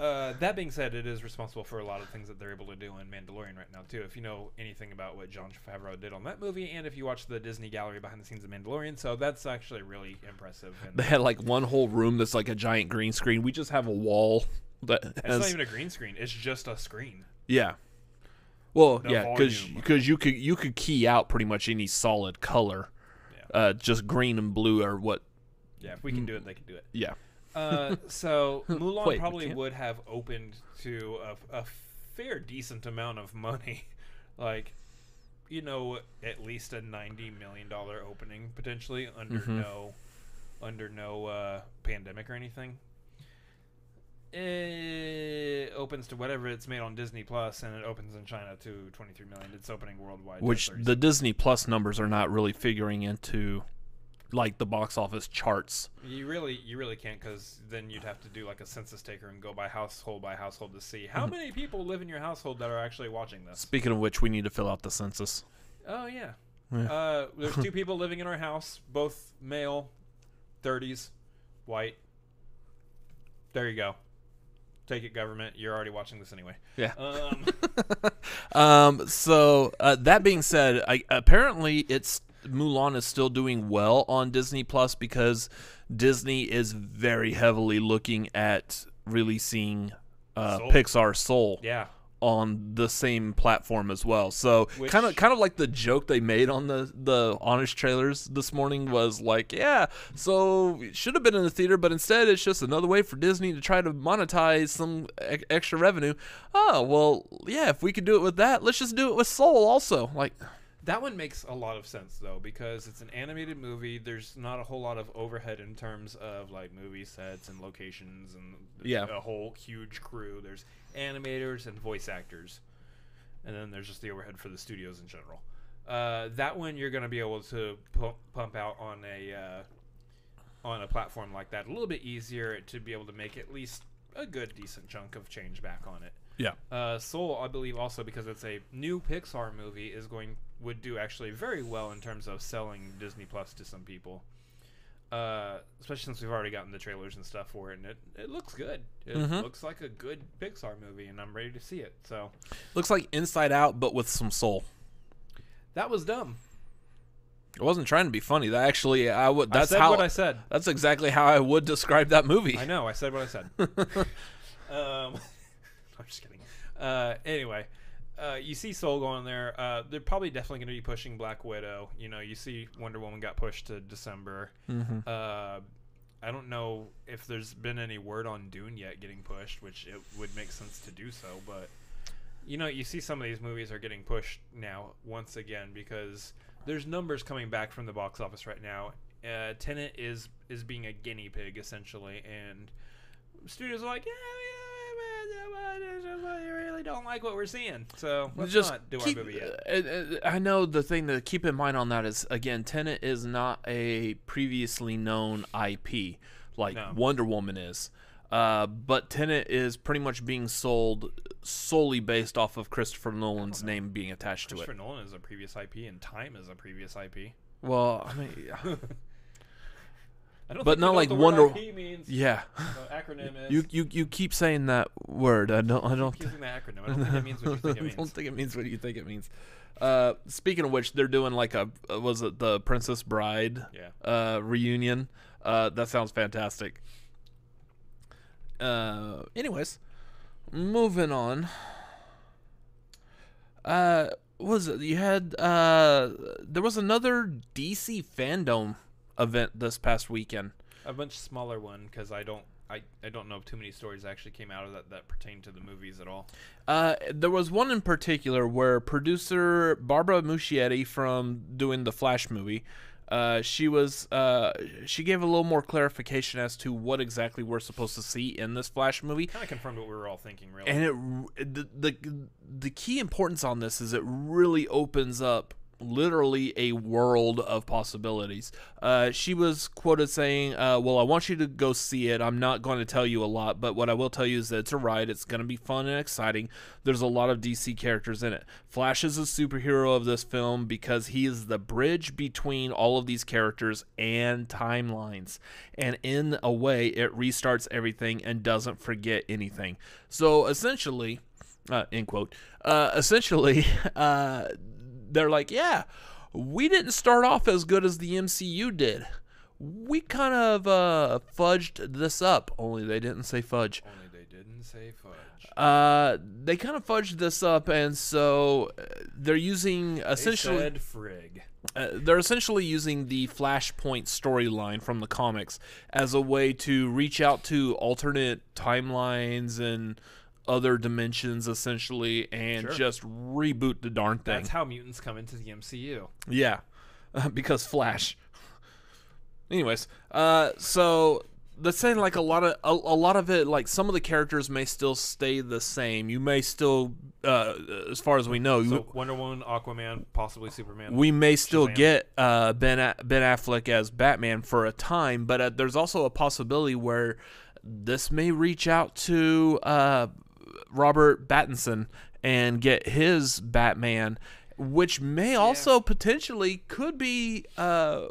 Uh, that being said, it is responsible for a lot of things that they're able to do in Mandalorian right now too. If you know anything about what Jon Favreau did on that movie, and if you watch the Disney gallery behind the scenes of Mandalorian, so that's actually really impressive. And They had like one whole room that's like a giant green screen. We just have a wall that it's not even a green screen; it's just a screen. yeah. Well, The yeah, because volume. you could you could key out pretty much any solid color, Yeah. uh, just green and blue or what. Yeah, if we can do it, they can do it. Yeah, Uh, so Mulan Wait, probably would have opened to a, a fair decent amount of money, like you know at least a ninety million dollar opening potentially under Mm-hmm. no under no uh, pandemic or anything. It opens to whatever it's made on Disney Plus, and it opens in China to 23 million. It's opening worldwide. Which the Disney Plus numbers are not really figuring into like the box office charts. You really, you really can't, because then you'd have to do like a census taker and go by household by household to see how many people live in your household that are actually watching this. Speaking of which, we need to fill out the census. Oh yeah. Yeah. Uh, there's two people living in our house, both male, 30s, white. There you go. Take it, government. You're already watching this anyway. Yeah. Um, Um. So uh, that being said, I, apparently it's Mulan is still doing well on Disney Plus because Disney is very heavily looking at releasing uh, Soul. Pixar Soul yeah. on the same platform as well. So kind of kind of like the joke they made on the the honest trailers this morning was like, yeah, so it should have been in the theater, but instead it's just another way for Disney to try to monetize some e- extra revenue. Oh well, yeah, if we could do it with that, let's just do it with Soul also. Like, That one makes a lot of sense though because it's an animated movie. There's not a whole lot of overhead in terms of like movie sets and locations and Yeah. a whole huge crew. There's animators and voice actors, and then there's just the overhead for the studios in general. Uh, that one you're going to be able to pu- pump out on a uh, on a platform like that a little bit easier to be able to make at least a good decent chunk of change back on it. Yeah, Uh, Soul, I believe, also because it's a new Pixar movie, is going would do actually very well in terms of selling Disney Plus to some people. Uh, especially since we've already gotten the trailers and stuff for it, and it, it looks good. It Mhm. looks like a good Pixar movie, and I'm ready to see it. So looks like Inside Out, but with some soul. that was dumb. I wasn't trying to be funny. That actually, I would. That's I how. what I said. that's exactly how I would describe that movie. I know. I said what I said. um, just kidding. Uh, anyway, uh, you see Soul going there. Uh, they're probably definitely going to be pushing Black Widow. You know, you see Wonder Woman got pushed to December. Mhm. Uh, I don't know if there's been any word on Dune yet getting pushed, which it would make sense to do so. But you know, you see some of these movies are getting pushed now once again because there's numbers coming back from the box office right now. Uh, Tenet is is being a guinea pig essentially, and studios are like, yeah, yeah, we really don't like what we're seeing, so let's just not do keep, our movie yet. uh, I know the thing to keep in mind on that is again, Tenet is not a previously known IP like No. Wonder Woman is. Uh, but Tenet is pretty much being sold solely based off of Christopher Nolan's name being attached to Christopher it. Nolan is a previous IP, and Time is a previous IP. Well, I mean, I But not like what the word Wonder- means. yeah. The acronym is. You you you keep saying that word. I don't I don't keep using that acronym. I don't think it means what you think it I don't means. think it means what you think it means. Uh, speaking of which, they're doing like a uh, was it the Princess Bride Yeah. uh, reunion? Uh, that sounds fantastic. Uh, anyways, moving on. Uh, was it you had? Uh, there was another DC fandom event this past weekend. A much smaller one because I don't. I, I don't know if too many stories actually came out of that that pertain to the movies at all. Uh, there was one in particular where producer Barbara Muschietti from doing the Flash movie, uh, she was uh, she gave a little more clarification as to what exactly we're supposed to see in this Flash movie. Kind of confirmed what we were all thinking, really. And it the, the the key importance on this is it really opens up literally a world of possibilities. Uh, she was quoted saying, uh, "Well, I want you to go see it. I'm not going to tell you a lot, but what I will tell you is that it's a ride. It's going to be fun and exciting. There's a lot of DC characters in it. Flash is a superhero of this film because he is the bridge between all of these characters and timelines, and in a way, it restarts everything and doesn't forget anything. So essentially." uh, end quote. Uh, essentially, uh, they're like, yeah, we didn't start off as good as the MCU did. We kind of uh, fudged this up. Only they didn't say fudge. Only they didn't say fudge. Uh, they kind of fudged this up, and so uh, they're using essentially. They said frig. uh, they're essentially using the Flashpoint storyline from the comics as a way to reach out to alternate timelines and other dimensions, essentially, and Sure. just reboot the darn thing. That's how mutants come into the MCU. yeah, because Flash. Anyways, uh, so that's saying like a lot of a, a lot of it like some of the characters may still stay the same. You may still, uh, as far as we know, So Wonder Woman, Aquaman, possibly Superman. we may still Shazam. get uh, Ben A- Ben Affleck as Batman for a time, but uh, there's also a possibility where this may reach out to uh, Robert Pattinson and get his Batman, which may also potentially could be uh,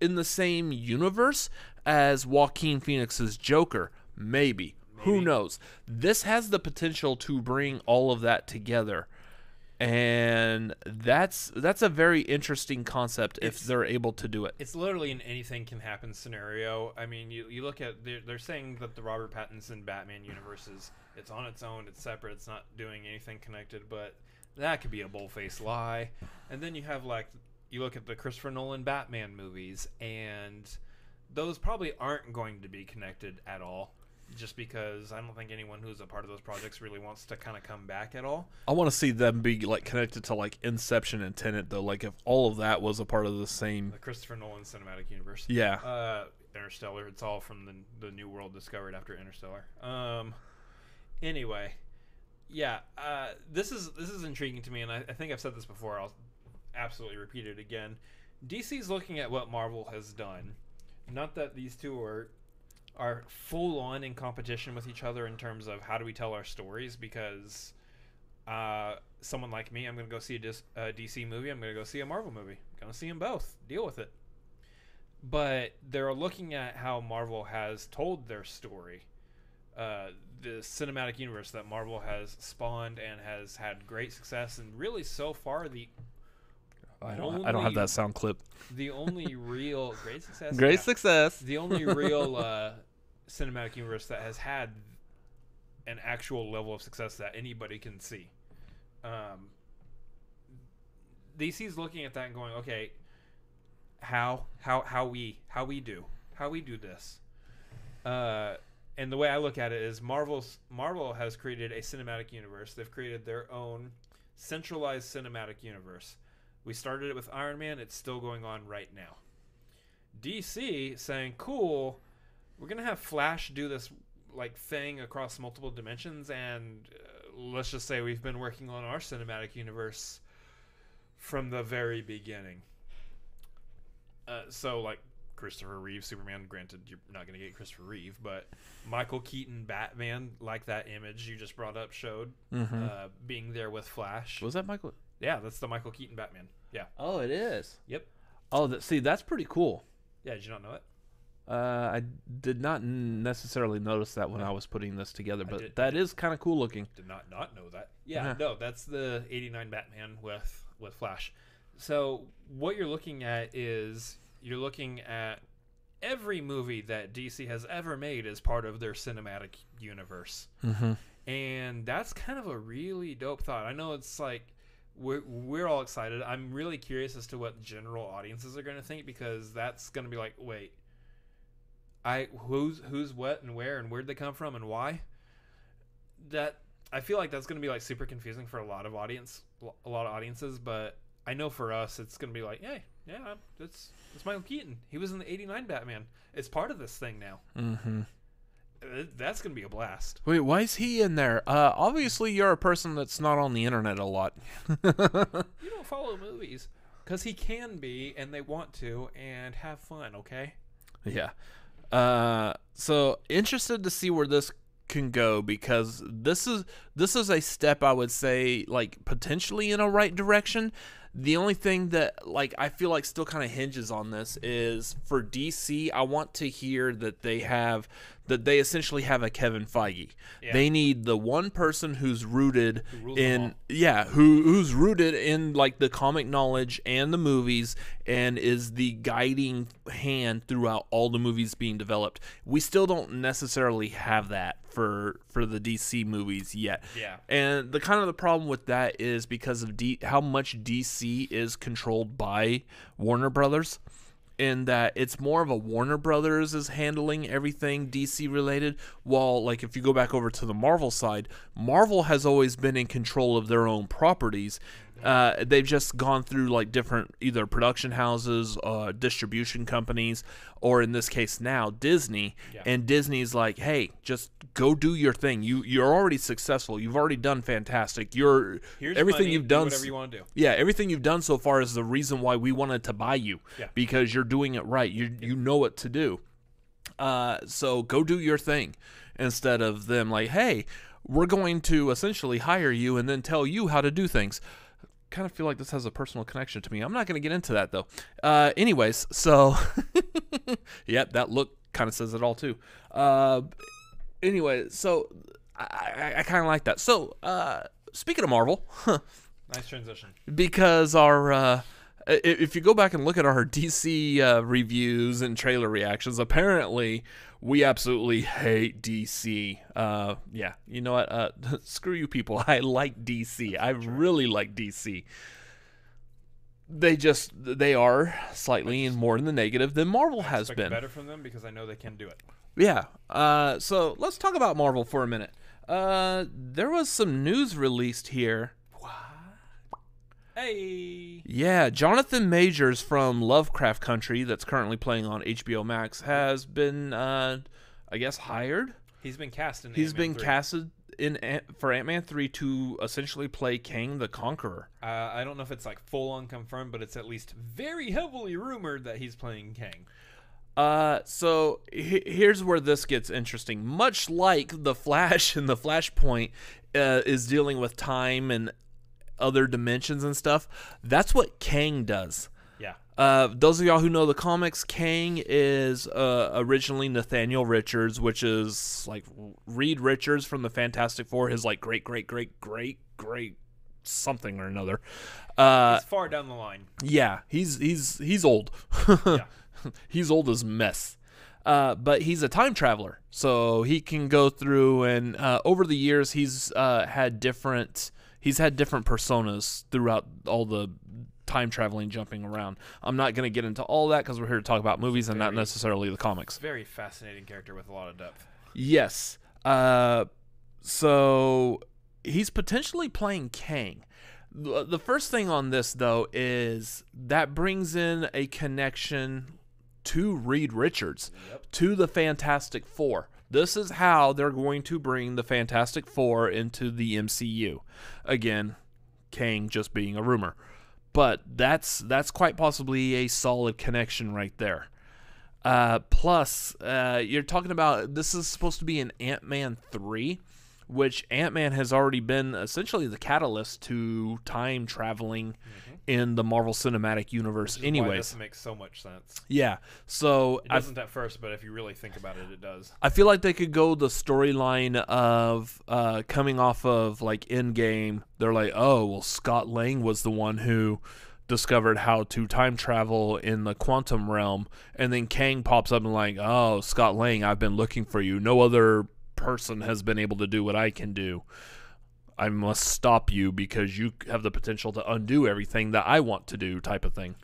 in the same universe as Joaquin Phoenix's Joker. Maybe. Who knows? This has the potential to bring all of that together and that's that's a very interesting concept if It's- they're able to do it. it's literally an anything can happen scenario. I mean, you, you look at they're, they're saying that the Robert Pattinson Batman universe is it's on its own, it's separate, it's not doing anything connected, but that could be a bull-faced lie. And then you have like you look at the Christopher Nolan Batman movies and those probably aren't going to be connected at all just because I don't think anyone who's a part of those projects really wants to kind of come back at all. I want to see them be like connected to like Inception and Tenet though. Like if all of that was a part of the same. The Christopher Nolan cinematic universe. Yeah. Uh, Interstellar. It's all from the the new world discovered after Interstellar. Um. Anyway, yeah. Uh, this is this is intriguing to me, and I, I think I've said this before. I'll absolutely repeat it again. DC's looking at what Marvel has done. Not that these two are are full on in competition with each other in terms of how do we tell our stories because uh, someone like me, I'm going to go see a, dis- a DC movie. I'm going to go see a Marvel movie. I'm going to see them both. Deal with it. But they're looking at how Marvel has told their story. Uh, the cinematic universe that Marvel has spawned and has had great success, and really so far the I don't. I don't have that sound clip. the only real great success. Great yeah success. the only real uh, cinematic universe that has had an actual level of success that anybody can see. Um, DC's looking at that and going, okay, how how how we how we do how we do this. Uh, and the way I look at it is Marvel's Marvel has created a cinematic universe. They've created their own centralized cinematic universe. We started it with Iron Man. It's still going on right now. DC saying, "Cool, we're gonna have Flash do this like thing across multiple dimensions, and uh, let's just say we've been working on our cinematic universe from the very beginning." Uh, so, like Christopher Reeve Superman. Granted, you're not gonna get Christopher Reeve, but Michael Keaton Batman, like that image you just brought up, showed uh, being there with Flash. Was that Michael? Yeah, that's the Michael Keaton Batman. Yeah. Oh, it is. Yep. Oh, that, see, that's pretty cool. Yeah. Did you not know it? Uh, I did not necessarily notice that when I was putting this together, but did- that is kind of cool looking. did not not know that. Yeah, Yeah. no, that's the 89 Batman with with Flash. So what you're looking at is you're looking at every movie that DC has ever made as part of their cinematic universe. Mm-hmm. And that's kind of a really dope thought. I know it's like we're, we're all excited. I'm really curious as to what general audiences are going to think because that's going to be like, wait, I who's who's what and where and where'd they come from and why? That I feel like that's going to be like super confusing for a lot of audience, a lot of audiences. But I know for us, it's going to be like, hey, yeah, that's that's Michael Keaton. He was in the '89 Batman. It's part of this thing now. Mm-hmm. That's to be a blast. Wait, why is he in there? Uh, obviously, you're a person that's not on the internet a lot. You don't follow movies because he can be, and they want to, and have fun. Okay. Yeah. Uh, so interested to see where this can go because this is this is a step I would say like potentially in a right direction. The only thing that like I feel like still kind of hinges on this is for DC. I want to hear that they have that they essentially have a Kevin Feige. Yeah. They need the one person who's rooted them in yeah who who's rooted in like the comic knowledge and the movies and is the guiding hand throughout all the movies being developed we still don't necessarily have that for for the dc movies yet Yeah. and the kind of the problem with that is because of D- how much dc is controlled by warner brothers in that it's more of a Warner Brothers is handling everything DC related, while like if you go back over to the Marvel side, Marvel has always been in control of their own properties, Uh, they've just gone through like different either production houses, uh, distribution companies, or in this case now Disney. Yeah. And Disney's like, hey, just go do your thing. You you're already successful. You've already done fantastic. You're Here's everything money, you've do done. whatever you want to do. yeah, everything you've done so far is the reason why we wanted to buy you. Yeah. Because you're doing it right. You you know what to do. Uh, so go do your thing instead of them like, hey, we're going to essentially hire you and then tell you how to do things. Kind of feel like this has a personal connection to me. I'm not going to get into that though. Uh, anyways, so yep, that look kind of says it all too. Uh, anyway, so I, I, I kind of like that. So uh, speaking of Marvel. Nice transition. because our uh, if you go back and look at our DC uh, reviews and trailer reactions, apparently we absolutely hate DC. Uh, yeah, you know what? Uh, screw you people. I like DC. I really like DC. They just they are slightly in more in the negative than Marvel has been. better from them because I know they can do it. Yeah. Uh, so let's talk about Marvel for a minute. Uh, there was some news released here Hey. Yeah, Jonathan Majors from Lovecraft Country, that's currently playing on HBO Max, has been, uh, I guess, hired. He's been cast in. He's Ant-Man been 3. casted in Ant- for Ant Man three to essentially play Kang the Conqueror. Uh, I don't know if it's like full on confirmed, but it's at least very heavily rumored that he's playing Kang. Uh, so he- here's where this gets interesting. Much like the Flash and the Flashpoint uh, is dealing with time and other dimensions and stuff, that's what Kang does. Yeah. Uh, those of y'all who know the comics, Kang is uh, originally Nathaniel Richards, which is like Reed Richards from the Fantastic Four, his like great, great, great, great, great something or another. Uh, He's far down the line. yeah, he's he's he's old. Yeah. he's old as mess. Uh, but he's a time traveler, so he can go through and uh, over the years he's uh, had different he's had different personas throughout all the time traveling jumping around. I'm not going to get into all that because we're here to talk about movies and not necessarily the comics. Very fascinating character with a lot of depth. Yes. Uh, so he's potentially playing Kang. The the first thing on this though is that brings in a connection to Reed Richards, to the Fantastic Four. This is how they're going to bring the Fantastic Four into the MCU. Again, Kang just being a rumor. But that's that's quite possibly a solid connection right there. Uh, plus, uh, you're talking about this is supposed to be an Ant Man 3, which Ant Man has already been essentially the catalyst to time traveling in the Marvel Cinematic Universe, why anyways. this makes so much sense. Yeah. So It I, doesn't at first, but if you really think about it, it does. I feel like they could go the storyline of uh, coming off of like Endgame. They're like, oh, well, Scott Lang was the one who discovered how to time travel in the quantum realm, and then Kang pops up and like, oh, Scott Lang, I've been looking for you. No other person has been able to do what I can do. I must stop you because you have the potential to undo everything that I want to do, type of thing.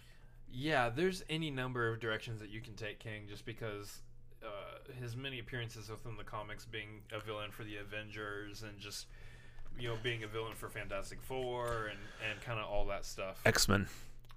Yeah, there's any number of directions that you can take Kang just because uh, his many appearances within the comics being a villain for the Avengers and just you know being a villain for Fantastic Four and and kind of all that stuff X Men.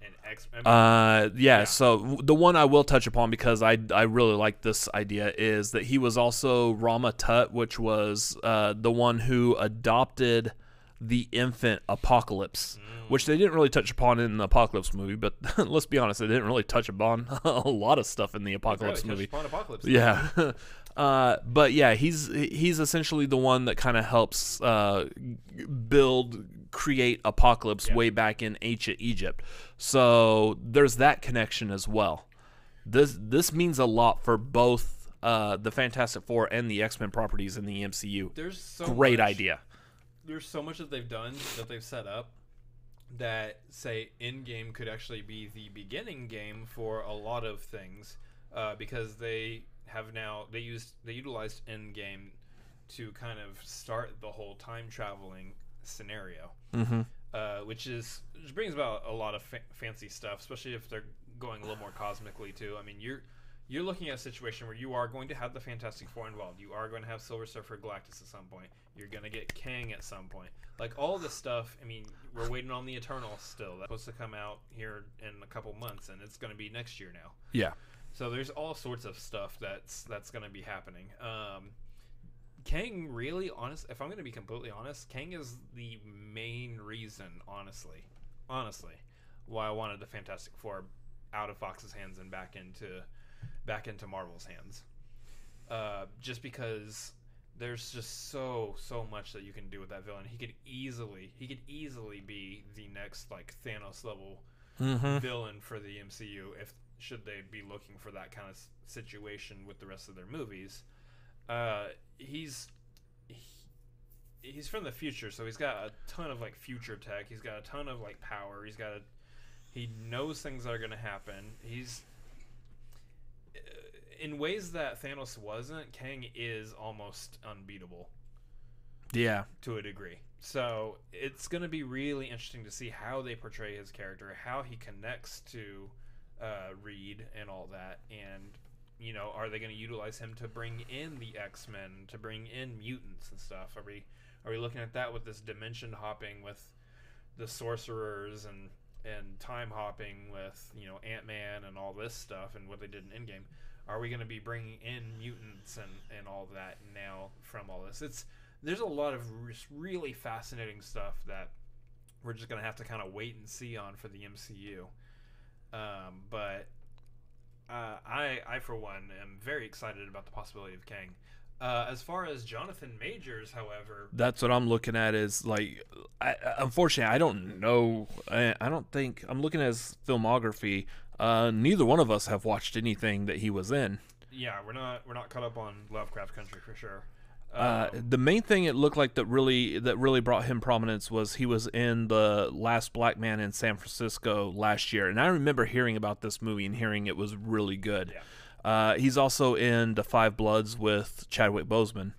And X. I Uh, yeah, Yeah. So the one I will touch upon because I I really like this idea is that he was also Rama Tut, which was uh, the one who adopted the infant Apocalypse, which they didn't really touch upon in the Apocalypse movie. But let's be honest, they didn't really touch upon a lot of stuff in the Apocalypse touched movie. Apocalypse. Yeah. Uh, but yeah, he's he's essentially the one that kind of helps uh, build, create Apocalypse Yeah. way back in ancient Egypt. So there's that connection as well. This this means a lot for both uh, the Fantastic Four and the X Men properties in the MCU. There's so Great much- idea. There's so much that they've done that they've set up that say Endgame could actually be the beginning game for a lot of things uh, because they have now they used they utilized Endgame to kind of start the whole time traveling scenario Mm-hmm. uh, which is which brings about a lot of fa- fancy stuff, especially if they're going a little more cosmically too. I mean, you're you're looking at a situation where you are going to have the Fantastic Four involved. You are going to have Silver Surfer Galactus at some point. You're going to get Kang at some point. Like all this stuff. I mean, we're waiting on the Eternals still. That's supposed to come out here in a couple months, and it's going to be next year now. Yeah. So there's all sorts of stuff that's that's going to be happening. Um, Kang really honest if I'm going to be completely honest, Kang is the main reason honestly. Honestly, why I wanted the Fantastic Four out of Fox's hands and back into back into Marvel's hands. Uh, just because there's just so so much that you can do with that villain. He could easily he could easily be the next like Thanos level Mm-hmm. villain for the MCU if should they be looking for that kind of situation with the rest of their movies. Uh, he's he, he's from the future, so he's got a ton of like future tech. He's got a ton of like power. He's got a he knows things that are going to happen. He's uh, in ways that Thanos wasn't. Kang is almost unbeatable Yeah. to a degree. So it's going to be really interesting to see how they portray his character, how he connects to uh, Reed and all that, and you know, are they going to utilize him to bring in the X Men, to bring in mutants and stuff? Are we are we looking at that with this dimension hopping with the sorcerers and and time hopping with you know Ant Man and all this stuff and what they did in Endgame? Are we going to be bringing in mutants and and all that now from all this? It's there's a lot of really fascinating stuff that we're just gonna have to kind of wait and see on for the MCU. Um, but uh, I, I for one, am very excited about the possibility of Kang. Uh, as far as Jonathan Majors, however, That's what I'm looking at. Is like, I, unfortunately, I don't know. I, I don't think I'm looking at his filmography. Uh, neither one of us have watched anything that he was in. yeah, we're not we're not caught up on Lovecraft Country for sure. Uh, the main thing it looked like that really that really brought him prominence was he was in the Last Black Man in San Francisco last year, and I remember hearing about this movie and hearing it was really good. Yeah. Uh, he's also in The Five Bloods with Chadwick Boseman.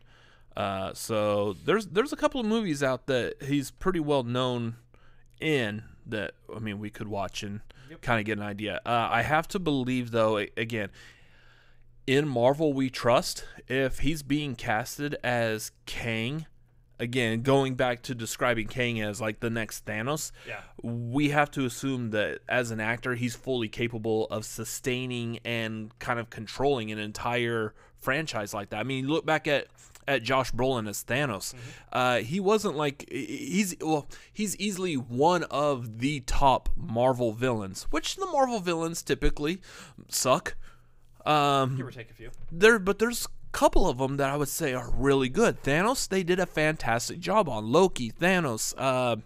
Uh, so there's there's a couple of movies out that he's pretty well known in that I mean we could watch and Yep. kind of get an idea. Uh, I have to believe though again in Marvel we trust if he's being casted as Kang again going back to describing Kang as like the next Thanos yeah, we have to assume that as an actor he's fully capable of sustaining and kind of controlling an entire franchise like that. I mean, look back at at Josh Brolin as Thanos. Uh, he wasn't like he's well, he's easily one of the top Marvel villains, which the Marvel villains typically suck. Um, give or take a few. there but there's a couple of them that I would say are really good. Thanos they did a fantastic job on Loki, Thanos, uh,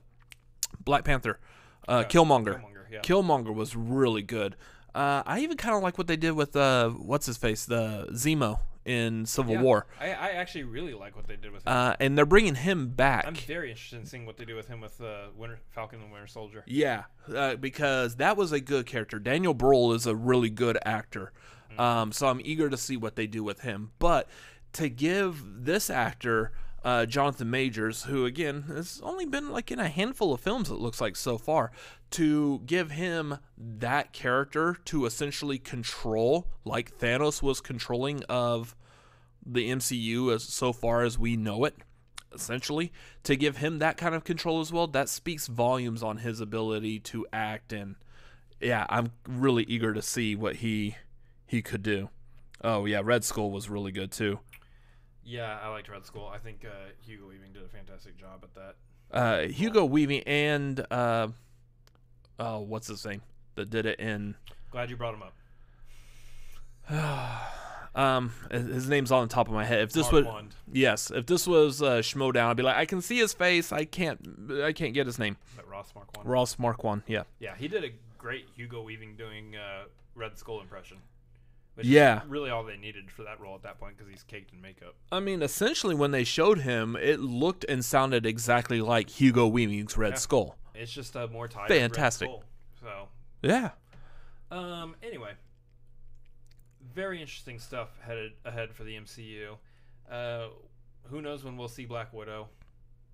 Black Panther, uh, Killmonger. Killmonger, yeah. Killmonger was really good. Uh, I even kind of like what they did with uh, what's his face, the Zemo in Civil Yeah, War, I, I actually really like what they did with him. uh, and they're bringing him back. I'm very interested in seeing what they do with him with uh, Winter Falcon and Winter Soldier. Yeah, uh, because that was a good character. Daniel Brühl is a really good actor. Um, so I'm eager to see what they do with him. But to give this actor, uh, Jonathan Majors, who again has only been like in a handful of films, it looks like so far, to give him that character to essentially control, like Thanos was controlling of the MCU as so far as we know it essentially to give him that kind of control as well that speaks volumes on his ability to act and yeah i'm really eager to see what he he could do oh yeah red skull was really good too Yeah, I liked Red Skull. I think uh, Hugo Weaving did a fantastic job at that. uh hugo weaving and uh oh what's his name that did it in Glad you brought him up. um his name's on the top of my head if this Mark was yes if this was uh schmoedown i'd be like i can see his face i can't i can't get his name But Ross Marquand. ross marquand yeah Yeah, he did a great Hugo Weaving doing uh, Red Skull impression. Which Yeah. really all they needed for that role at that point because he's caked in makeup. I mean, essentially, when they showed him, it looked and sounded exactly like Hugo Weaving's Red Yeah. Skull. It's just a more tired Fantastic. Red Skull. Yeah. Um, anyway, very interesting stuff headed ahead for the MCU. Uh, who knows when we'll see Black Widow?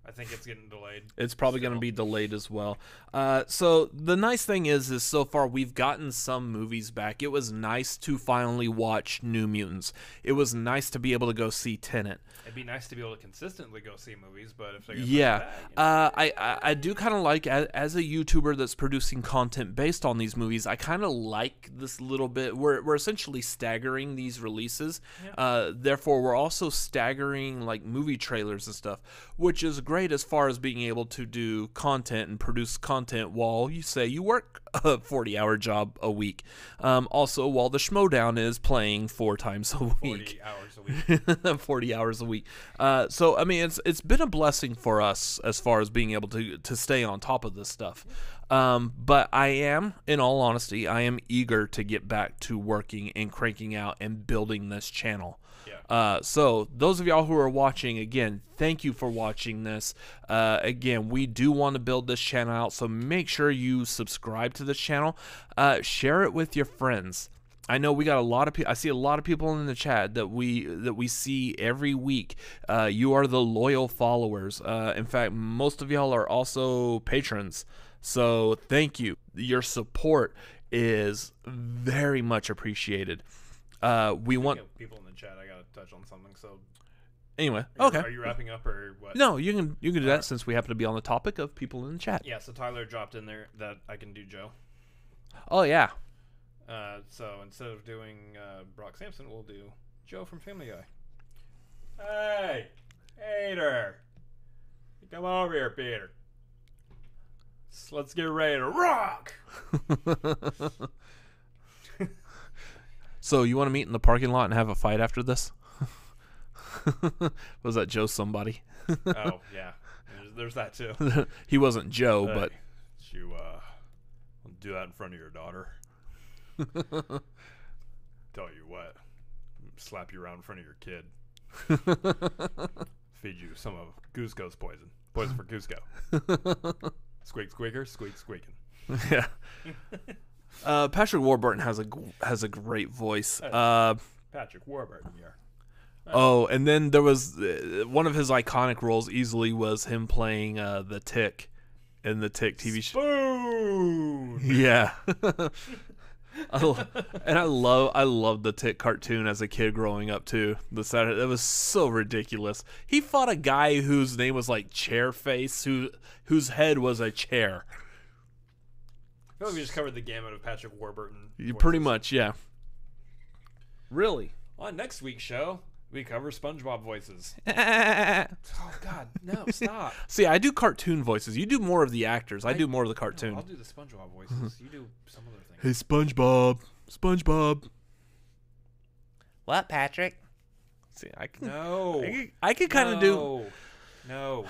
I think it's getting delayed. It's probably going to be delayed as well. Uh, so the nice thing is, is so far we've gotten some movies back. It was nice to finally watch New Mutants. It was nice to be able to go see Tenet. It'd be nice to be able to consistently go see movies, but if they Yeah, back, you know, uh, I, I I do kind of like as, as a YouTuber that's producing content based on these movies. I kind of like this little bit. We're we're essentially staggering these releases. Uh, therefore, we're also staggering like movie trailers and stuff, which is great as far as being able to do content and produce content while you say you work a forty hour job a week. Um, also, while the Schmoedown is playing four times a week. 40 hours a week. 40 hours a week. Uh, so I mean, it's it's been a blessing for us as far as being able to to stay on top of this stuff. Um, but I am, in all honesty, I am eager to get back to working and cranking out and building this channel. Yeah. Uh, so those of y'all who are watching, again, thank you for watching this. Uh, again, we do want to build this channel out, so make sure you subscribe to this channel. Uh, share it with your friends. I know we got a lot of people. I see a lot of people in the chat that we that we see every week. Uh, you are the loyal followers. Uh, in fact, most of y'all are also patrons. So thank you. Your support is very much appreciated. Uh, we want people in the chat, I gotta touch on something. So, anyway. are- Okay. are you wrapping up or what? No, you can you can do that since we happen to be on the topic of people in the chat. Yeah. So Tyler dropped in there that I can do Joe. Oh yeah. Uh, so instead of doing uh, Brock Sampson, we'll do Joe from Family Guy. Hey, Peter, come over here, Peter. S- Let's get ready to rock. so you want to meet in the parking lot and have a fight after this? Was that Joe somebody? oh yeah, there's, there's that too. he wasn't Joe, but Hey, did you uh, do that in front of your daughter. Tell you what, slap you around in front of your kid. Feed you some of Kuzco's poison. Poison for Kuzco. Squeak squeaker, squeak squeaking. yeah. Uh, Patrick Warburton has a g- has a great voice. Uh, Patrick Warburton here. oh, and then there was uh, one of his iconic roles. Easily was him playing uh, the Tick in the Tick TV show. Boom! Yeah. I lo- and I love I loved the Tick cartoon as a kid growing up too. The Saturday it was so ridiculous. He fought a guy whose name was like Chairface, who whose head was a chair. I feel like we just covered the gamut of Patrick Warburton. You pretty much, yeah. Really? On next week's show, we cover SpongeBob voices. Oh God, no! Stop. See, I do cartoon voices. You do more of the actors. I, do more of the No, cartoon. I'll do the SpongeBob voices. Mm-hmm. You do some other thing. Hey, SpongeBob. SpongeBob. What, Patrick? See, I can. No. I can, I can kind of do. No. No.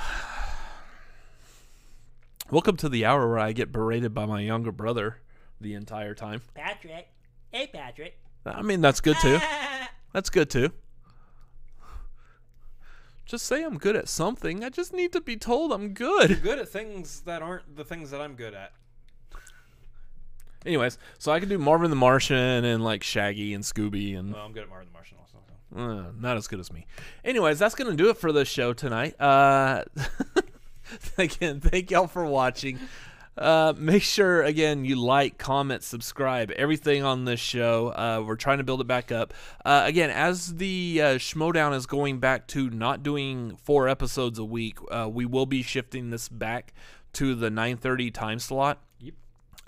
Welcome to the hour where I get berated by my younger brother the entire time. Patrick. Hey, Patrick. I mean, that's good too. That's good too. Just say I'm good at something. I just need to be told I'm good. Good at things that aren't the things that I'm good at. Anyways, so I can do Marvin the Martian and like Shaggy and Scooby and Well, I'm good at Marvin the Martian also. so. uh, not as good as me. Anyways, that's gonna do it for the show tonight. Uh, again, thank y'all for watching. Uh, make sure again you like, comment, subscribe. Everything on this show. Uh, we're trying to build it back up. Uh, again, as the uh, Schmoedown is going back to not doing four episodes a week, uh, we will be shifting this back to the 9:30 time slot.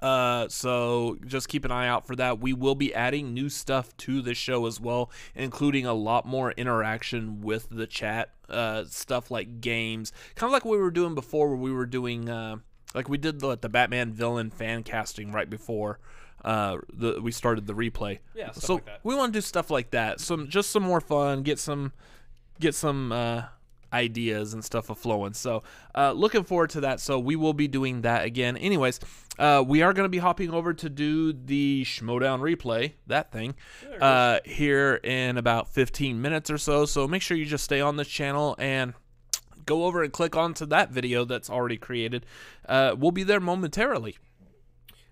Uh, so just keep an eye out for that. We will be adding new stuff to the show as well, including a lot more interaction with the chat. Uh, stuff like games, kind of like what we were doing before, where we were doing, uh, like we did the, the Batman villain fan casting right before. Uh, the, we started the replay. Yeah, stuff so like that. we want to do stuff like that. Some just some more fun. Get some, get some uh, ideas and stuff flowing. So uh, looking forward to that. So we will be doing that again. Anyways, uh, we are going to be hopping over to do the Schmoedown replay, that thing, uh, here in about 15 minutes or so. So make sure you just stay on this channel and go over and click onto that video that's already created. Uh, we'll be there momentarily.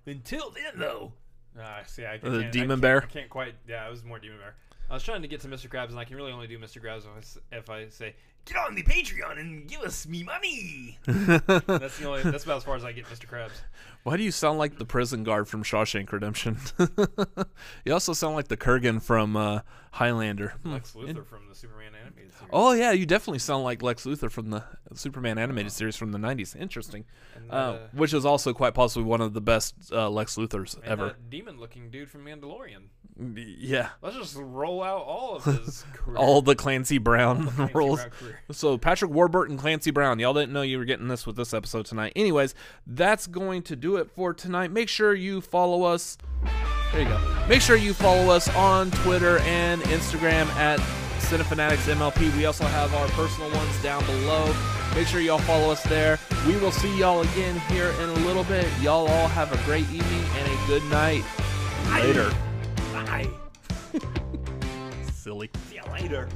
Until then, though. Ah, see, I The can't, I Demon can't- Bear? I can't quite. Yeah, it was more Demon Bear. I was trying to get to Mr. Krabs, and I can really only do Mr. Krabs if I, s- if I say get on the Patreon and give us me money. that's the only. That's about as far as I get, Mr. Krabs. Why do you sound like the prison guard from Shawshank Redemption? you also sound like the Kurgan from uh, Highlander. Hmm. Lex Luthor from the Superman animated series. Oh yeah, you definitely sound like Lex Luthor from the Superman animated series from the '90s. Interesting, And, uh, uh, which is also quite possibly one of the best uh, Lex Luthors ever. demon-looking dude from Mandalorian. Yeah, Let's just roll out all of his all the Clancy Brown Clancy roles. Brown. So Patrick Warburton, Clancy Brown. Y'all didn't know you were getting this with this episode tonight. Anyways, that's going to do it for tonight. Make sure you follow us. There you go. Make sure you follow us on Twitter and Instagram at Cinefanatics MLP. We also have our personal ones down below. Make sure y'all follow us there. We will see y'all again here in a little bit. Y'all all have a great evening and a good night. Later. Bye. Silly. See you later.